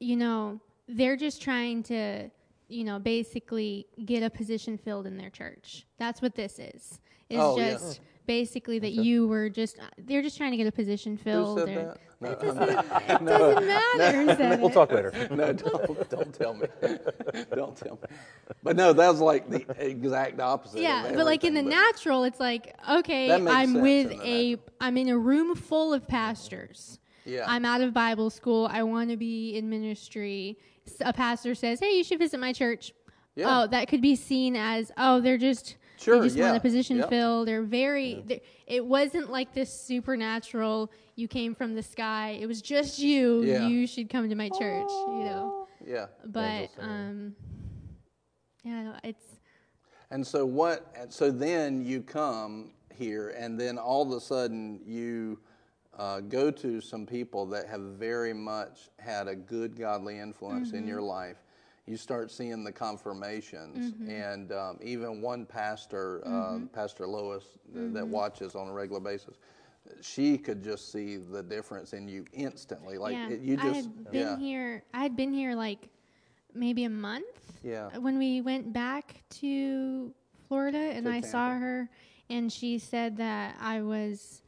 you know, they're just trying to, you know, basically get a position filled in their church. That's what this is. It's Oh, yeah. just basically that you were just uh, they're just trying to get a position Who filled. said or- that? It doesn't, it doesn't matter. who said We'll it. talk later. No, don't, don't tell me. don't tell me. But no, that was like the exact opposite. of Yeah, but like in the everything, natural, it's like okay, I'm with in the a, I'm in a room full of pastors. Yeah. I'm out of Bible school. I want to be in ministry. A pastor says, "Hey, you should visit my church." Yeah. Oh, that could be seen as oh, they're just Sure, they just yeah, want a position yep. filled. They're very. they it wasn't like this supernatural. You came from the sky. It was just you. Yeah. You should come to my church. You know, Yeah. but um, yeah, it's And so what? And so then you come here, and then all of a sudden you uh, go to some people that have very much had a good godly influence in your life. You start seeing the confirmations, and um, even one pastor, uh, Pastor Lois, th- that watches on a regular basis, she could just see the difference in you instantly. Like yeah, it, you I just, had been yeah, here. I had been here like maybe a month. Yeah. When we went back to Florida and To I saw her and she said that I was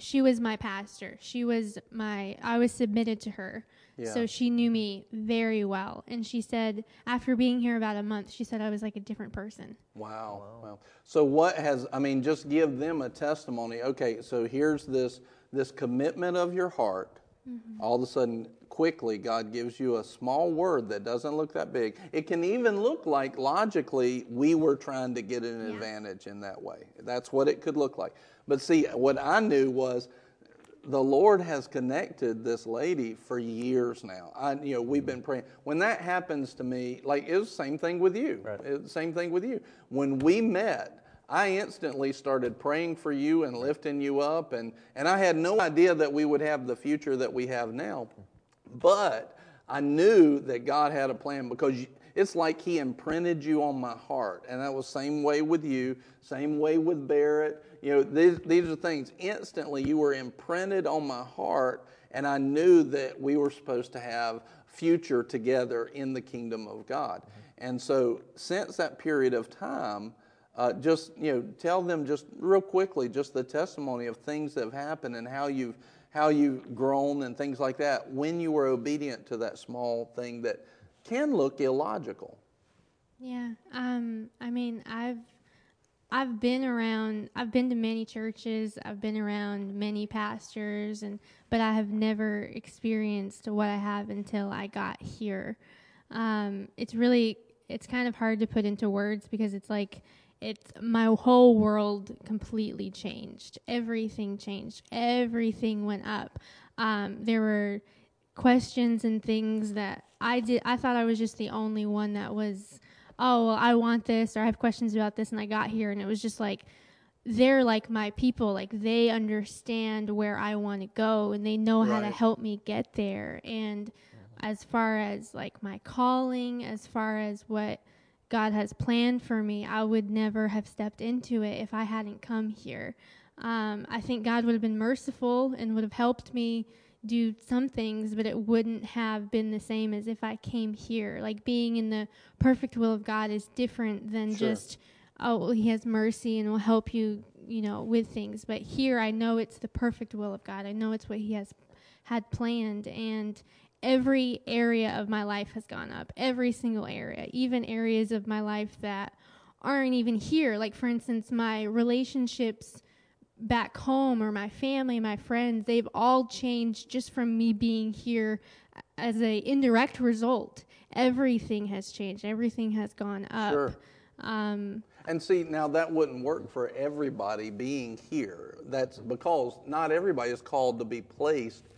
she was my pastor. She was my I was submitted to her. Yeah. So she knew me very well. And she said after being here about a month, she said I was like a different person. Wow. wow. So what has I mean just give them a testimony. Okay, so here's this this commitment of your heart. Mm-hmm. All of a sudden quickly God gives you a small word that doesn't look that big. It can even look like logically we were trying to get an Yeah. advantage in that way. That's what it could look like. But see, what I knew was the Lord has connected this lady for years now. I, you know, we've been praying. When that happens to me, like it was the same thing with you. Right. It was the same thing with you. When we met, I instantly started praying for you and lifting you up, and and I had no idea that we would have the future that we have now, but I knew that God had a plan because. It's like he imprinted you on my heart. And that was same way with you same way with barrett. You know these, these are things. Instantly you were imprinted on my heart and i knew that we were supposed to have future together in the kingdom of god. And so since that period of time uh, just you know tell them just real quickly just the testimony of things that have happened and how you've how you've grown and things like that when you were obedient to that small thing that can look illogical. Yeah. Um I mean, I've I've been around I've been to many churches, I've been around many pastors and but I have never experienced what I have until I got here. Um it's really it's kind of hard to put into words because it's like it's my whole world completely changed. Everything changed. Everything went up. Um there were questions and things that I did I thought I was just the only one that was oh well, I want this or I have questions about this and I got here and it was just like they're like my people like they understand where I want to go and they know how to help me get there and as far as like my calling as far as what God has planned for me I would never have stepped into it if I hadn't come here um, I think God would have been merciful and would have helped me do some things, but it wouldn't have been the same as if I came here. Like being in the perfect will of God is different than Sure. just, oh, well, He has mercy and will help you, you know, with things. But here I know it's the perfect will of God. I know it's what He has had planned. And every area of my life has gone up, every single area, even areas of my life that aren't even here. Like, for instance, my relationships back home or my family, my friends, they've all changed just from me being here as a indirect result. Everything has changed. Everything has gone up. Sure. Um, And see, now that wouldn't work for everybody being here. That's because not everybody is called to be placed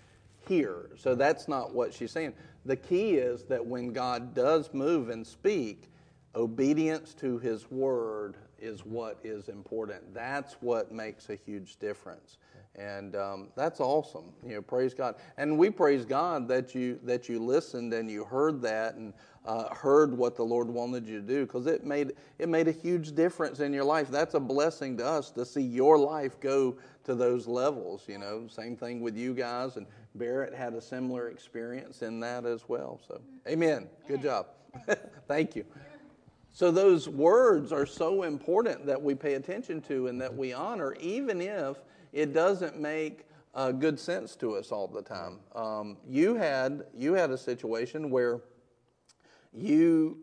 here. So that's not what she's saying. The key is that when God does move and speak, obedience to his word is what is important. That's what makes a huge difference. And um, that's awesome. You know, praise God. And we praise God that you that you listened and you heard that and uh, heard what the Lord wanted you to do because it made it made a huge difference in your life. That's a blessing to us to see your life go to those levels. You know, same thing with you guys and Barrett had a similar experience in that as well. So, Amen. Good job. Thank you. So those words are so important that we pay attention to and that we honor, even if it doesn't make uh, good sense to us all the time. Um, you had you had a situation where you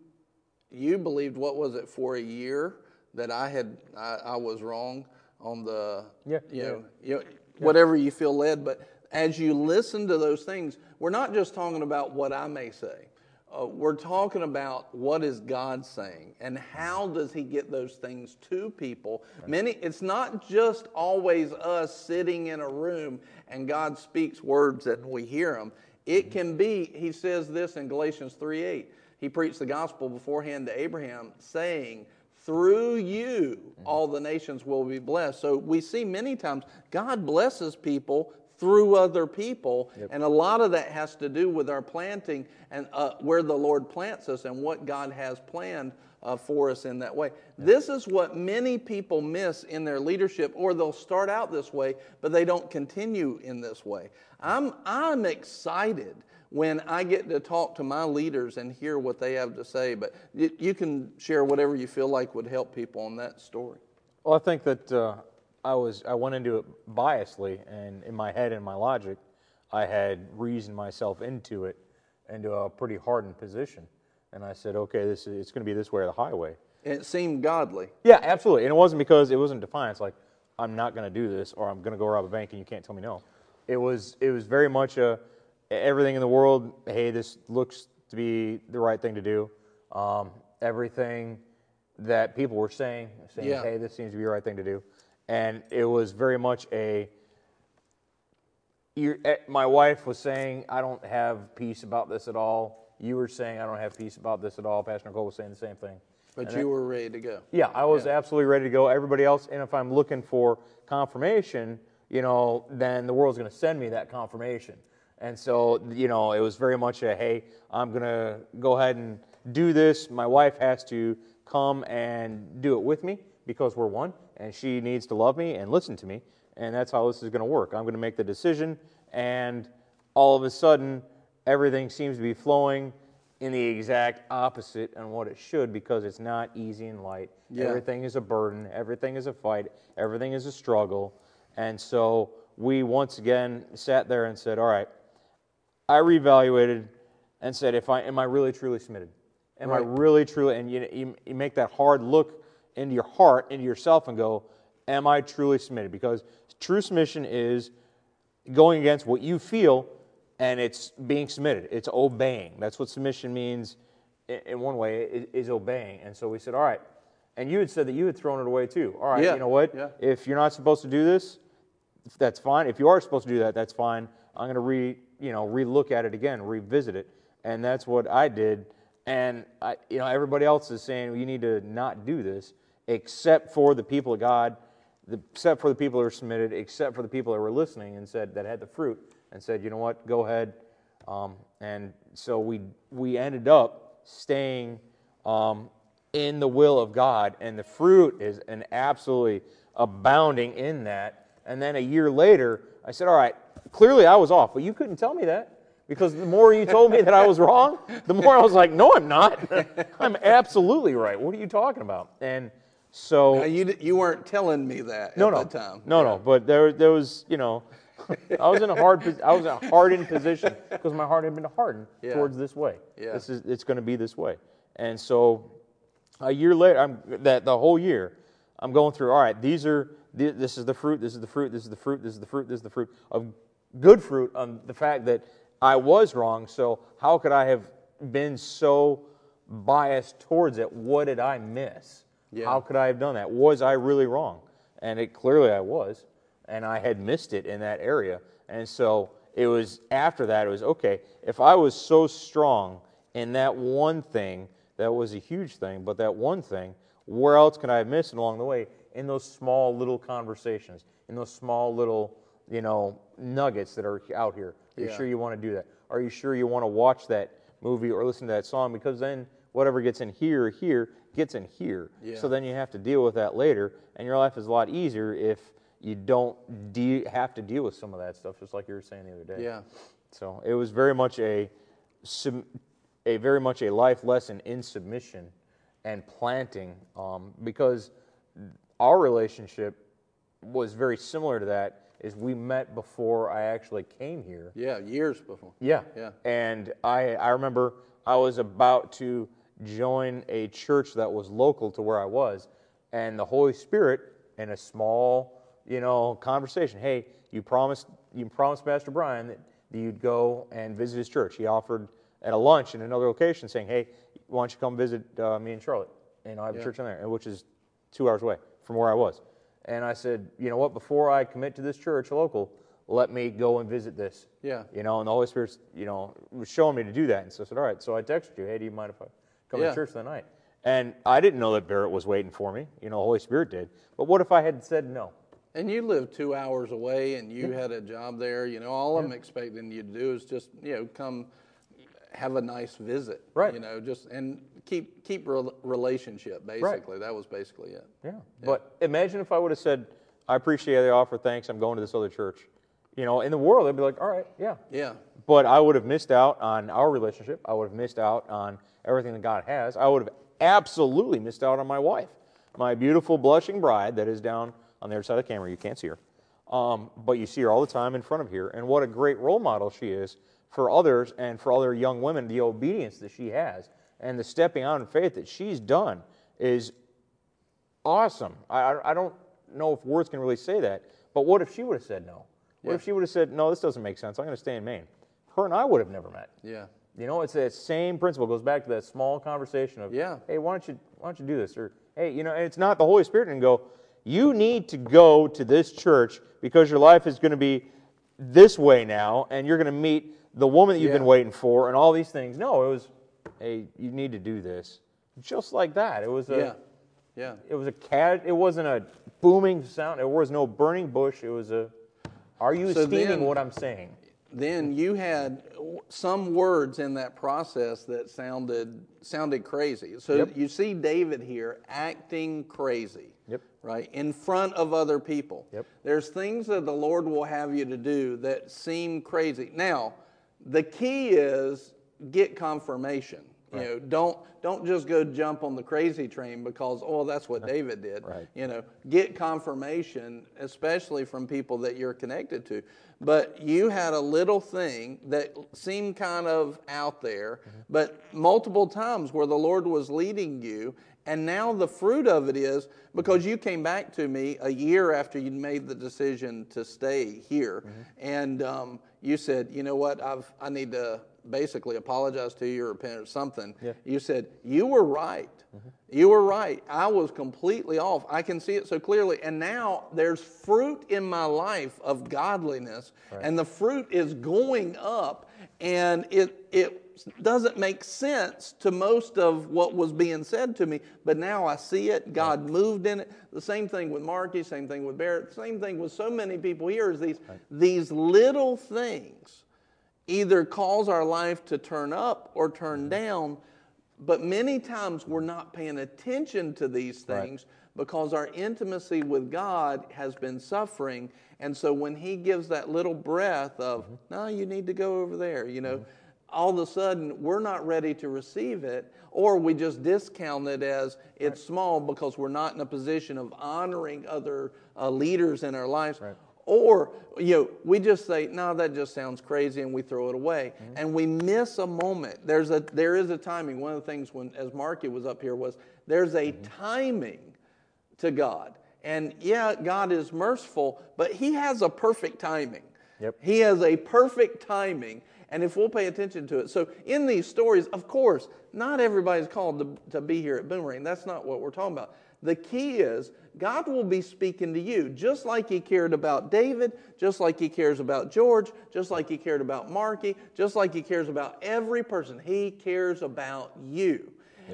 you believed what was it for a year that I had I, I was wrong on the Yeah, you yeah. know you know, whatever you feel led, but as you listen to those things, we're not just talking about what I may say. Uh, we're talking about what is God saying and how does He get those things to people. Many, it's not just always us sitting in a room and God speaks words and we hear them. It can be. He says this in Galatians three eight. He preached the gospel beforehand to Abraham, saying, "Through you, all the nations will be blessed." So we see many times God blesses people through other people. And a lot of that has to do with our planting and uh, where the Lord plants us and what God has planned uh, for us in that way. This is what many people miss in their leadership, or they'll start out this way, but they don't continue in this way. I'm, I'm excited when I get to talk to my leaders and hear what they have to say, but you, you can share whatever you feel like would help people on that story. Well, I think that uh, I was I went into it biasly, and in my head and my logic, I had reasoned myself into it, into a pretty hardened position, and I said, okay, this is it's going to be this way or the highway. And it seemed godly. Yeah, absolutely, and it wasn't because it wasn't defiance, like I'm not going to do this or I'm going to go rob a bank and you can't tell me no. It was it was very much a everything in the world. Hey, this looks to be the right thing to do. Um, everything that people were saying, saying, Yeah. hey, this seems to be the right thing to do. And it was very much a. Eh, my wife was saying, I don't have peace about this at all. You were saying, I don't have peace about this at all. Pastor Nicole was saying the same thing. But you were ready to go. Yeah, I was Yeah. absolutely ready to go. Everybody else, and if I'm looking for confirmation, you know, then the world's going to send me that confirmation. And so, you know, it was very much a, hey, I'm going to go ahead and do this. My wife has to come and do it with me because we're one, and she needs to love me and listen to me. And that's how this is going to work. I'm going to make the decision, and all of a sudden, everything seems to be flowing in the exact opposite on what it should because it's not easy and light. Yeah. Everything is a burden, everything is a fight, everything is a struggle. And so we once again sat there and said, All right, I reevaluated and said, if I am I really truly submitted? Am I really truly and you, you you make that hard look into your heart, into yourself and go, Am I truly submitted? Because true submission is going against what you feel and it's being submitted. It's obeying. That's what submission means in one way is obeying. And so we said all right. And you had said that you had thrown it away too. All right Yeah, you know what? Yeah. if you're not supposed to do this that's fine. If you are supposed to do that that's fine. I'm going to re you know relook at it again revisit it. And that's what i did. And I, you know everybody else is saying you need to not do this except for the people of god except for the people that were submitted, except for the people that were listening and said that had the fruit, and said, you know what, go ahead. Um, and so we we ended up staying um, in the will of God, and the fruit is an absolutely abounding in that. And then a year later, I said, all right, clearly I was off, but you couldn't tell me that. Because the more you told me that I was wrong, the more I was like, no, I'm not. I'm absolutely right. What are you talking about? And so Now, you, you weren't telling me that no, at no, the time. no, no. But there, there was, you know, I was in a hard, I was in a hardened position because my heart had been hardened Yeah. towards this way. Yeah. This is, it's going to be this way. And so, a year later, I'm that the whole year, I'm going through. All right, these are this is the fruit. This is the fruit. This is the fruit. This is the fruit. This is the fruit of good fruit on the fact that I was wrong. So how could I have been so biased towards it? What did I miss? Yeah. How could I have done that? Was I really wrong? And it clearly I was, and I had missed it in that area. And so it was after that it was okay. If I was so strong in that one thing, that was a huge thing, but that one thing, where else could I have missed along the way? In those small little conversations, in those small little, you know, nuggets that are out here. Are you Yeah. sure you want to do that? Are you sure you want to watch that movie or listen to that song? Because then whatever gets in here or here gets in here. Yeah. So then you have to deal with that later, and your life is a lot easier if you don't de- have to deal with some of that stuff, just like you were saying the other day. Yeah. So it was very much a, sub- a very much a life lesson in submission and planting, um, because our relationship was very similar to that. Is we met before I actually came here. Yeah, years before. Yeah. Yeah. And I, I remember I was about to join a church that was local to where I was, and the Holy Spirit, in a small, you know, conversation, hey, you promised you promised Pastor Brian that you'd go and visit his church. He offered at a lunch in another location, saying, hey, why don't you come visit uh, me in Charlotte? And I have a church in there, which is two hours away from where I was. And I said, you know what? Before I commit to this church local, let me go and visit this. Yeah. You know, and the Holy Spirit's, you know, was showing me to do that. And so I said, all right. So I texted you, hey, do you mind if I come Yeah. to church that night? And I didn't know that Barrett was waiting for me. You know, the Holy Spirit did. But what if I had said no? And you live two hours away and you had a job there, you know, all I'm expecting you to do is just, you know, come have a nice visit. Right. You know, just and keep keep rel relationship. Basically, that was basically it. Yeah. But imagine if I would have said, I appreciate the offer, thanks, I'm going to this other church. You know, in the world, they'd be like, all right, yeah. Yeah. But I would have missed out on our relationship. I would have missed out on everything that God has. I would have absolutely missed out on my wife, my beautiful, blushing bride that is down on the other side of the camera. You can't see her. Um, but you see her all the time in front of here. And what a great role model she is for others and for other young women. The obedience that she has and the stepping out in faith that she's done is awesome. I, I, I don't know if words can really say that. But what if she would have said no? What if she would have said, no, this doesn't make sense. I'm going to stay in Maine? Her and I would have never met. Yeah. You know, it's that same principle. It goes back to that small conversation of, Yeah. hey, why don't you why don't you do this? Or hey, you know, and it's not the Holy Spirit and go, you need to go to this church because your life is going to be this way now, and you're going to meet the woman that you've been waiting for, and all these things. No, it was, hey, you need to do this, just like that. It was a, Yeah. Yeah. it was a cat. It wasn't a booming sound. It was no burning bush. It was a, are you So esteeming then- what I'm saying? Then you had some words in that process that sounded sounded crazy. So Yep. you see David here acting crazy. Yep. Right? In front of other people. Yep. There's things that the Lord will have you to do that seem crazy. Now, the key is get confirmation. You know, don't don't just go jump on the crazy train because oh that's what David did. Right. You know, get confirmation, especially from people that you're connected to. But you had a little thing that seemed kind of out there, mm-hmm. but multiple times where the Lord was leading you. And now the fruit of it is because mm-hmm. you came back to me a year after you'd made the decision to stay here, mm-hmm. and um, you said, "You know what? I've I need to basically apologize to you or repent or something." Yeah. You said you were right. Mm-hmm. You were right. I was completely off. I can see it so clearly. And now there's fruit in my life of godliness, and the fruit is going up, and it it doesn't make sense to most of what was being said to me, but now I see it. God moved in it. The same thing with Marky, same thing with Barrett, same thing with so many people here is these these little things either cause our life to turn up or turn mm-hmm. down. But many times we're not paying attention to these Right. things because our intimacy with God has been suffering. And so when He gives that little breath of, mm-hmm. no, you need to go over there, you know, mm-hmm. all of a sudden we're not ready to receive it, or we just discount it as it's small because we're not in a position of honoring other uh, leaders in our lives. Right. Or, you know, we just say, no, that just sounds crazy, and we throw it away. Mm-hmm. And we miss a moment. There's a, there is a timing. One of the things when, as Marky was up here, was there's a mm-hmm. timing to God. And yeah, God is merciful, but He has a perfect timing. Yep. He has a perfect timing. And if we'll pay attention to it. So, in these stories, of course, not everybody's called to, to be here at Boomerang. That's not what we're talking about. The key is God will be speaking to you, just like He cared about David, just like He cares about George, just like He cared about Marky, just like He cares about every person. He cares about you.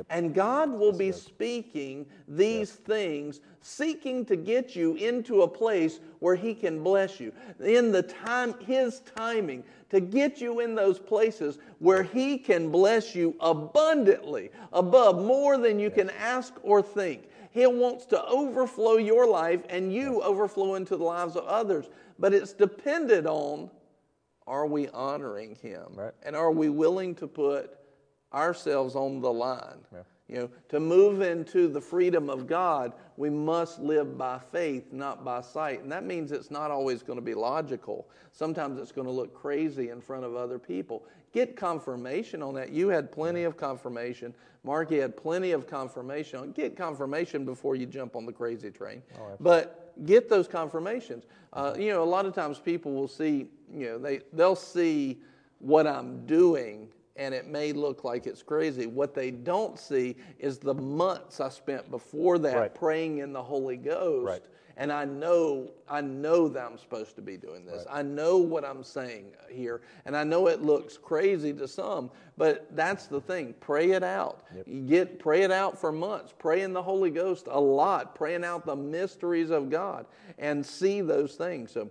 And God will be speaking these things, seeking to get you into a place where He can bless you. In the time, His timing, to get you in those places where He can bless you abundantly, above more than you can ask or think. He wants to overflow your life and you overflow into the lives of others. But it's dependent on are we honoring Him? Right. And are we willing to put ourselves on the line? You know, to move into the freedom of God, we must live by faith, not by sight. And that means it's not always going to be logical. Sometimes it's going to look crazy in front of other people. Get confirmation on that. You had plenty of confirmation. Marky had plenty of confirmation. Get confirmation before you jump on the crazy train. but get those confirmations. Uh, you know, a lot of times people will see, you know, they, they'll see what I'm doing and it may look like it's crazy. What they don't see is the months I spent before that Right. praying in the Holy Ghost. Right. And I know, I know that I'm supposed to be doing this. I know what I'm saying here. And I know it looks crazy to some, but that's the thing. Pray it out. You get pray it out for months. Pray in the Holy Ghost a lot, praying out the mysteries of God and see those things. So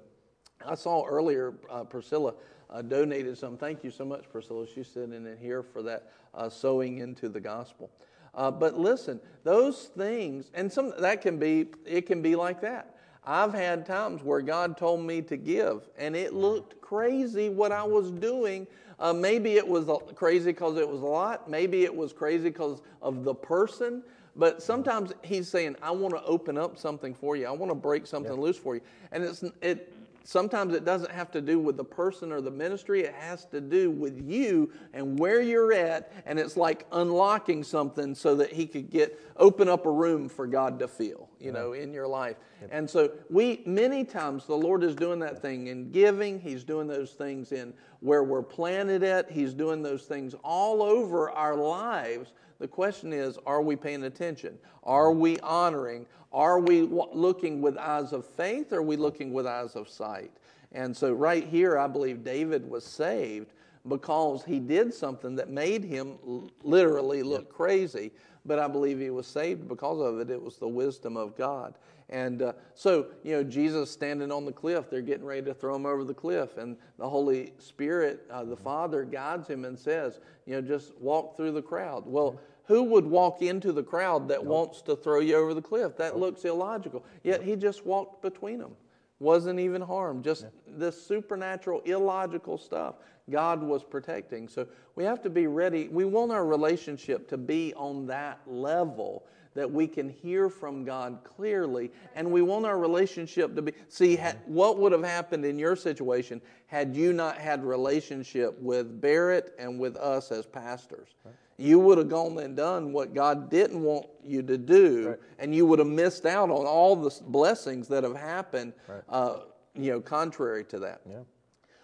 I saw earlier uh, Priscilla uh, donated some. Thank you so much, Priscilla. She's sitting in here for that uh, sowing into the gospel. Uh, but listen, those things, and some that can be, it can be like that. I've had times where God told me to give, and it looked crazy what I was doing. Uh, maybe it was crazy because it was a lot. Maybe it was crazy because of the person. But sometimes He's saying, "I want to open up something for you. I want to break something loose for you." And it's it sometimes it doesn't have to do with the person or the ministry. It has to do with you and where you're at and it's like unlocking something so that he could get open up a room for god to feel you know in your life. Yep. and so we many times the lord is doing that thing in giving. He's doing those things in where we're planted at. He's doing those things all over our lives the question is are we paying attention are we honoring are we looking with eyes of faith or are we looking with eyes of sight? And so, right here, I believe David was saved because he did something that made him literally look crazy. But I believe he was saved because of it. It was the wisdom of God. And uh, so, you know, Jesus standing on the cliff, they're getting ready to throw him over the cliff. And the Holy Spirit, uh, the Father, guides him and says, you know, just walk through the crowd. Well, who would walk into the crowd that nope. wants to throw you over the cliff? That nope. looks illogical. Yet he just walked between them, wasn't even harmed. Just yeah. this supernatural, illogical stuff God was protecting. So we have to be ready. We want our relationship to be on that level that we can hear from God clearly, and we want our relationship to be. See, ha, what would have happened in your situation had you not had relationship with Barrett and with us as pastors? Right you would have gone and done what God didn't want you to do, right. and you would have missed out on all the blessings that have happened, right. uh, you know, contrary to that. Yeah.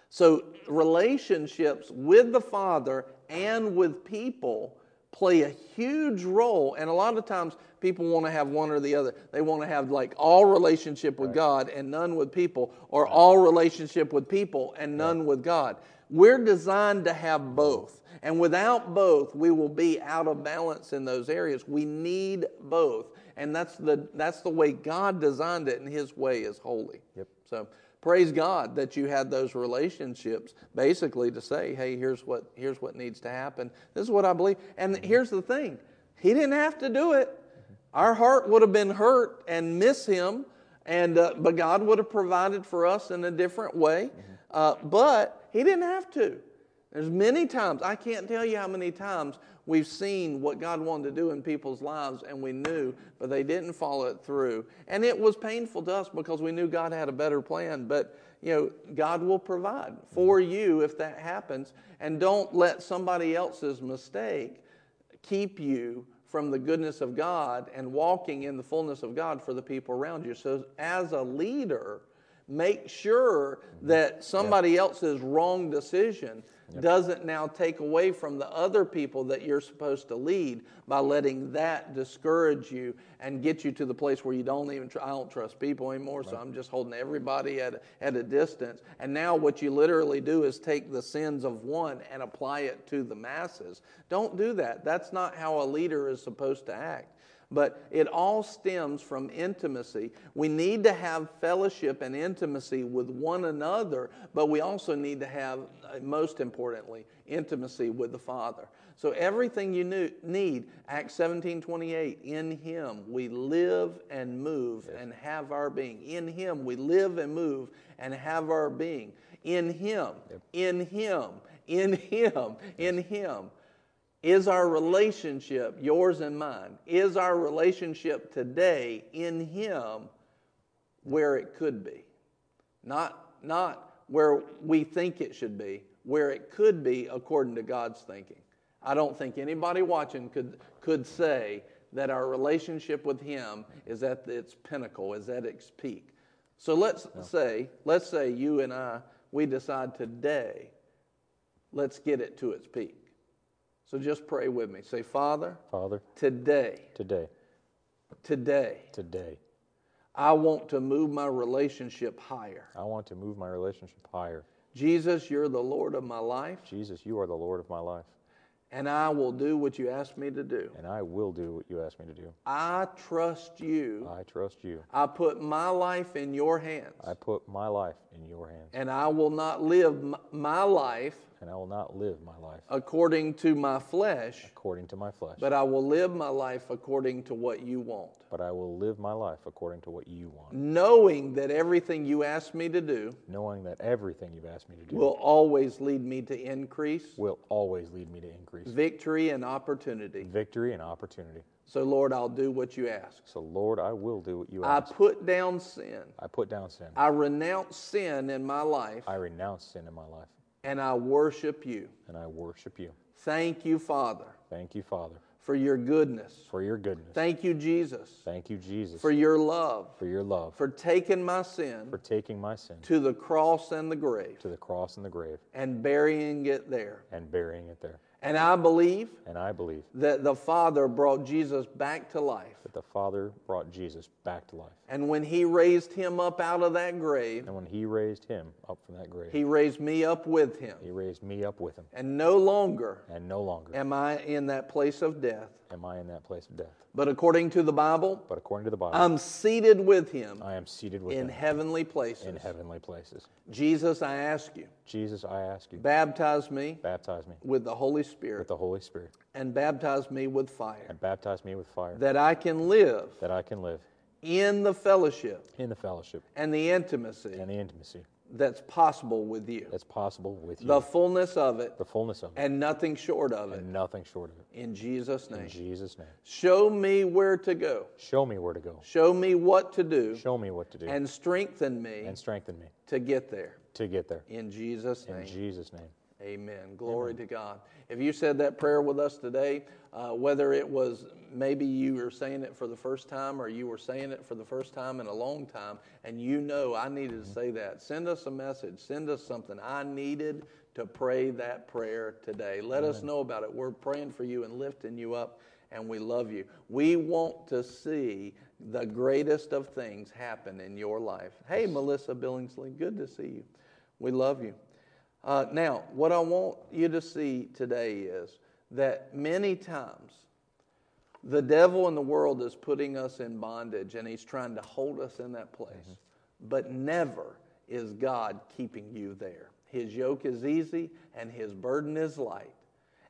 So, relationships with the Father and with people play a huge role, and a lot of times people want to have one or the other. They want to have like all relationship with right. God and none with people, or all relationship with people and none with God. We're designed to have both. And without both, we will be out of balance in those areas. We need both. And that's the, that's the way God designed it, and His way is holy. Yep. So praise God that you had those relationships basically to say, hey, here's what, here's what needs to happen. This is what I believe. And mm-hmm. here's the thing He didn't have to do it. Our heart would have been hurt and miss Him, and, uh, but God would have provided for us in a different way. Mm-hmm. Uh, but He didn't have to. There's many times, I can't tell you how many times we've seen what God wanted to do in people's lives and we knew, but they didn't follow it through. And it was painful to us because we knew God had a better plan. But, you know, God will provide for you if that happens. And don't let somebody else's mistake keep you from the goodness of God and walking in the fullness of God for the people around you. So, as a leader, make sure that somebody else's wrong decision yep. doesn't now take away from the other people that you're supposed to lead by letting that discourage you and get you to the place where you don't even tr- I don't trust people anymore, right. so I'm just holding everybody at, at a distance. And now what you literally do is take the sins of one and apply it to the masses. Don't do that. That's not how a leader is supposed to act but it all stems from intimacy. We need to have fellowship and intimacy with one another, but we also need to have, uh, most importantly, intimacy with the Father. So everything you need, Acts 17 28, in Him we live and move yes. and have our being. In Him we live and move and have our being. In Him, yep. in Him, in Him, in Him. Is our relationship, yours and mine, is our relationship today in Him where it could be? Not, not where we think it should be, where it could be according to God's thinking. I don't think anybody watching could, could say that our relationship with Him is at its pinnacle, is at its peak. So let's say, let's say you and I, we decide today, let's get it to its peak. So just pray with me. Say, Father, Father, today, today, today, today, I want to move my relationship higher. I want to move my relationship higher. Jesus, you're the Lord of my life. Jesus, you are the Lord of my life. And I will do what you ask me to do. And I will do what you ask me to do. I trust you. I trust you. I put my life in your hands. I put my life in your hands. and I will not live my life And I will not live my life according to my flesh, according to my flesh, but I will live my life according to what you want. but I will live my life according to what you want, Knowing that everything you ask me to do knowing that everything you've asked me to do will always lead me to increase, will always lead me to increase victory, and opportunity. victory and opportunity. So, Lord, I'll do what you ask. So, Lord, I will do what you ask. I put down sin. I put down sin. I renounce sin in my life, I renounce sin in my life, and I worship you. and I worship you. Thank you, Father, Thank you, Father, for your goodness. for your goodness. Thank you, Jesus, Thank you, Jesus, for your love, for your love, for taking my sin for taking my sin to the cross and the grave to the cross and the grave and burying it there. and burying it there. And I believe And I believe that the Father brought Jesus back to life. that the Father brought Jesus back to life. And when he raised him up out of that grave, And when he raised him up from that grave, he raised me up with him. he raised me up with him. And no longer And no longer am I in that place of death. Am I in that place of death. But according to the Bible, But according to the Bible, I'm seated with him I am seated with in him heavenly places. in heavenly places. Jesus, I ask you, Jesus, I ask you, baptize me baptize me with the Holy Spirit. with the Holy Spirit and baptize me with fire, and baptize me with fire that I can live that I can live in the fellowship in the fellowship and the intimacy and the intimacy that's possible with you, that's possible with you, the fullness of it, the fullness of it, and nothing short of it. and nothing short of it. In Jesus' name. In. Jesus' name. Show me where to go. Show me where to go. Show me what to do Show me what to do and strengthen me and strengthen me to get there. to get there. In Jesus' name. In. Jesus' name. Amen. Glory to God. If you said that prayer with us today, uh, whether it was maybe you were saying it for the first time or you were saying it for the first time in a long time, and you know I needed to say that, send us a message. Send us something. I needed to pray that prayer today. Let us know about it. We're praying for you and lifting you up, and we love you. We want to see the greatest of things happen in your life. Hey, Melissa Billingsley, good to see you. We love you. Uh, now, what I want you to see today is that many times the devil in the world is putting us in bondage and he's trying to hold us in that place. But never is God keeping you there. His yoke is easy and his burden is light.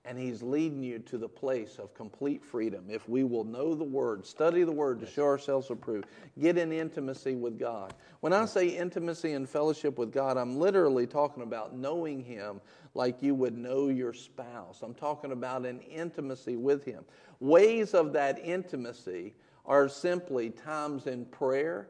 And he's leading you to the place of complete freedom. If we will know the word, study the word to show ourselves approved, get in intimacy with God. When I say intimacy and fellowship with God, I'm literally talking about knowing him like you would know your spouse. I'm talking about an intimacy with him. Ways of that intimacy are simply times in prayer,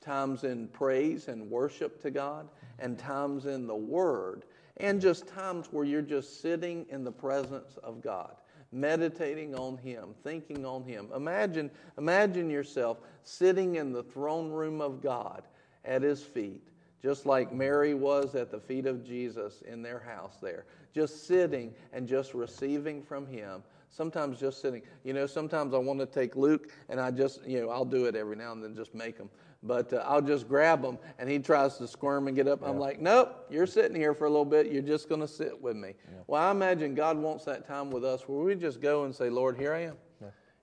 times in praise and worship to God, and times in the Word, and just times where you're just sitting in the presence of God, meditating on Him, thinking on Him. Imagine, imagine yourself sitting in the throne room of God at His feet, just like Mary was at the feet of Jesus in their house there, just sitting and just receiving from Him. Sometimes just sitting. You know, sometimes I want to take Luke and I just, you know, I'll do it every now and then, just make him. But uh, I'll just grab him and he tries to squirm and get up. I'm like, nope, you're sitting here for a little bit. You're just going to sit with me. Well, I imagine God wants that time with us where we just go and say, Lord, here I am.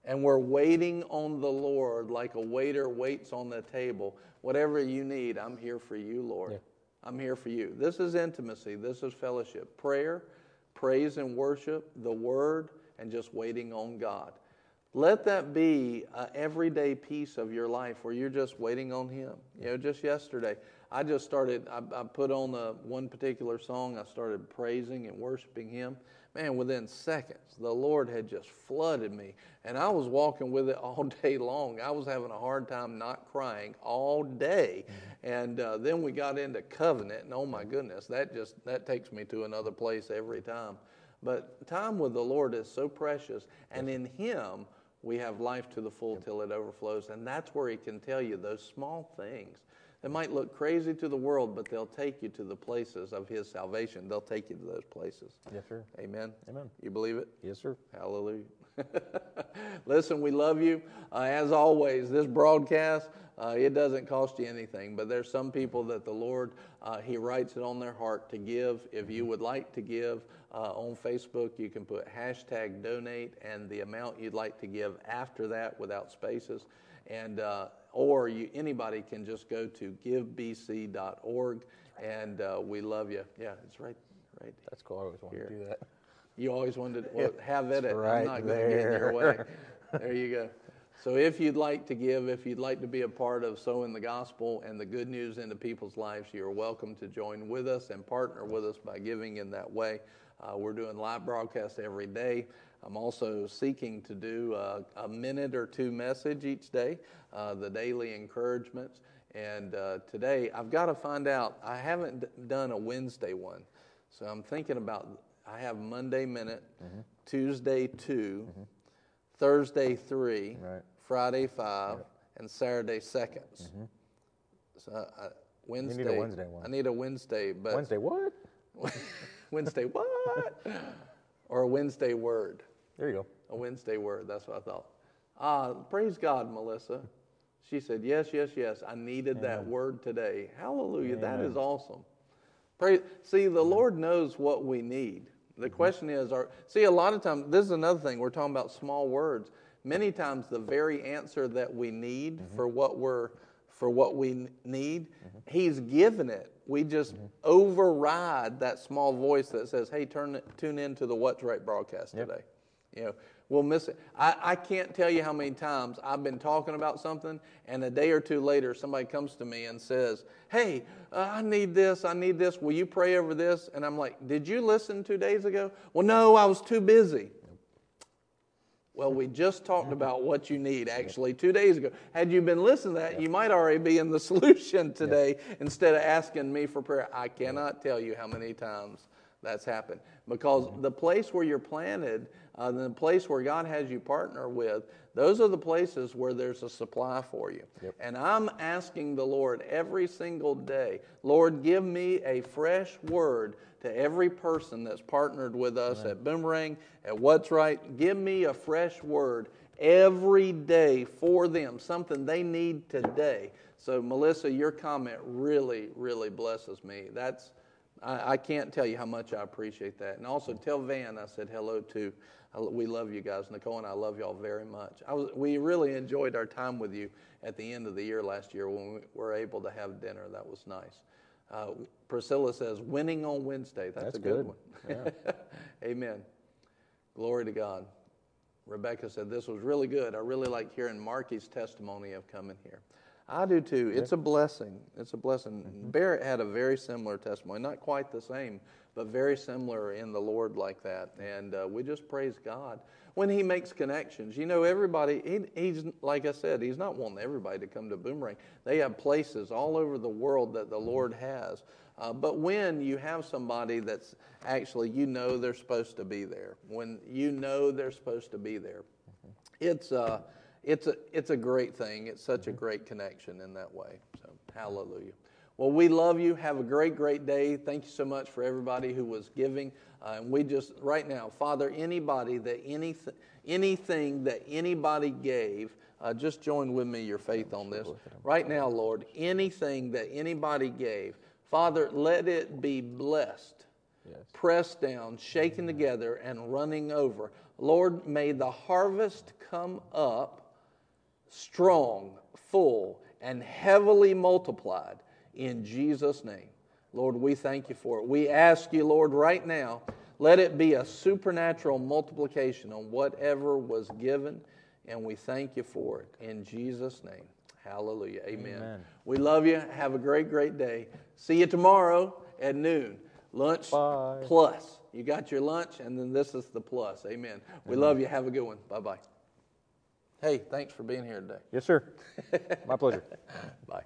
And we're waiting on the Lord like a waiter waits on the table. Whatever you need, I'm here for you, Lord. I'm here for you. This is intimacy. This is fellowship. Prayer, praise and worship, the word, and just waiting on God. Let that be an everyday piece of your life where you're just waiting on Him. You know, just yesterday, I just started, I, I put on a, one particular song, I started praising and worshiping Him. Man, within seconds, the Lord had just flooded me. And I was walking with it all day long. I was having a hard time not crying all day. And uh, then we got into covenant, and oh my goodness, that just, that takes me to another place every time. But time with the Lord is so precious, and in Him we have life to the full till it overflows. And that's where He can tell you those small things that might look crazy to the world, but they'll take you to the places of His salvation. They'll take you to those places. Yes, sir. Amen. Amen. You believe it? Yes, sir. Hallelujah. Listen, we love you. Uh, as always, this broadcast, uh, it doesn't cost you anything, but there's some people that the Lord, uh, He writes it on their heart to give. If you would like to give uh, on Facebook, you can put hashtag donate and the amount you'd like to give after that without spaces. And, uh, or you, anybody can just go to givebc.org and uh, we love you. Yeah, it's right, right. That's cool. I always wanted to do that. You always wanted to well, have at it. right I'm not going to get in your way. there. There you go. So if you'd like to give, if you'd like to be a part of sowing the gospel and the good news into people's lives, you're welcome to join with us and partner with us by giving in that way. Uh, we're doing live broadcasts every day. I'm also seeking to do uh, a minute or two message each day, uh, the daily encouragements. And uh, today, I've got to find out. I haven't d- done a Wednesday one, so I'm thinking about. I have Monday minute, Mm-hmm. Tuesday 2 Thursday 3 Right. Friday 5 and Saturday seconds. So uh, Wednesday. Mm-hmm. Wednesday one. I need a Wednesday, but Wednesday, what? Wednesday what? or a Wednesday word. There you go. A Wednesday word. That's what I thought. Ah, praise God, Melissa. She said, Yes, yes, yes. I needed that word today. Hallelujah. That is awesome. Praise. See, the Lord knows what we need. The question is, are, see, a lot of times, this is another thing. We're talking about small words. Many times, the very answer that we need mm-hmm. for what we're for what we need, mm-hmm. He's given it. We just mm-hmm. override that small voice that says, "Hey, turn it- tune in to the What's Right broadcast today." You know, we'll miss it. I, I can't tell you how many times I've been talking about something, and a day or two later, somebody comes to me and says, Hey, uh, I need this, I need this. Will you pray over this? And I'm like, Did you listen two days ago? Well, no, I was too busy. Well, we just talked about what you need actually two days ago. Had you been listening to that, you might already be in the solution today instead of asking me for prayer. I cannot tell you how many times that's happened because the place where you're planted, uh, the place where God has you partner with, those are the places where there's a supply for you. And I'm asking the Lord every single day, Lord, give me a fresh word to every person that's partnered with us at Boomerang, at What's Right. Give me a fresh word every day for them, something they need today. So, Melissa, your comment really, really blesses me. That's I, I can't tell you how much I appreciate that. And also tell Van I said hello to. I, we love you guys. Nicole and I love y'all very much. I was, we really enjoyed our time with you at the end of the year last year when we were able to have dinner. That was nice. Uh, Priscilla says, winning on Wednesday. That's, That's a good, good. one. Amen. Glory to God. Rebecca said, This was really good. I really like hearing Marky's testimony of coming here. I do too. It's a blessing. It's a blessing. Barrett had a very similar testimony, not quite the same, but very similar in the Lord like that. And uh, we just praise God when He makes connections. You know, everybody, he, he's, like I said, He's not wanting everybody to come to Boomerang. They have places all over the world that the Lord has. Uh, but when you have somebody that's actually, you know, they're supposed to be there, when you know they're supposed to be there, it's uh, it's a it's a great thing. It's such a great connection in that way. So hallelujah. Well, we love you. Have a great, great day. Thank you so much for everybody who was giving. Uh, and we just right now, Father, anybody that anything anything that anybody gave, uh, just join with me your faith on this. Right now, Lord, anything that anybody gave, Father, let it be blessed pressed down, shaken together, and running over. Lord, may the harvest come up strong, full, and heavily multiplied in Jesus' name. Lord, we thank you for it. We ask you, Lord, right now, let it be a supernatural multiplication on whatever was given, and we thank you for it in Jesus' name. Hallelujah. Amen. Amen. We love you. Have a great, great day. See you tomorrow at noon. Lunch Bye. plus. You got your lunch, and then this is the plus. Amen. We love you. Have a good one. Bye bye. Hey, thanks for being here today. Yes, sir. My pleasure. Bye.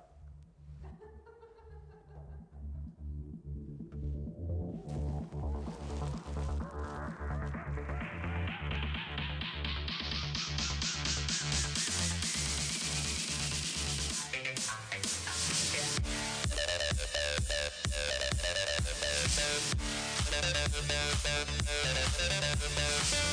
Thank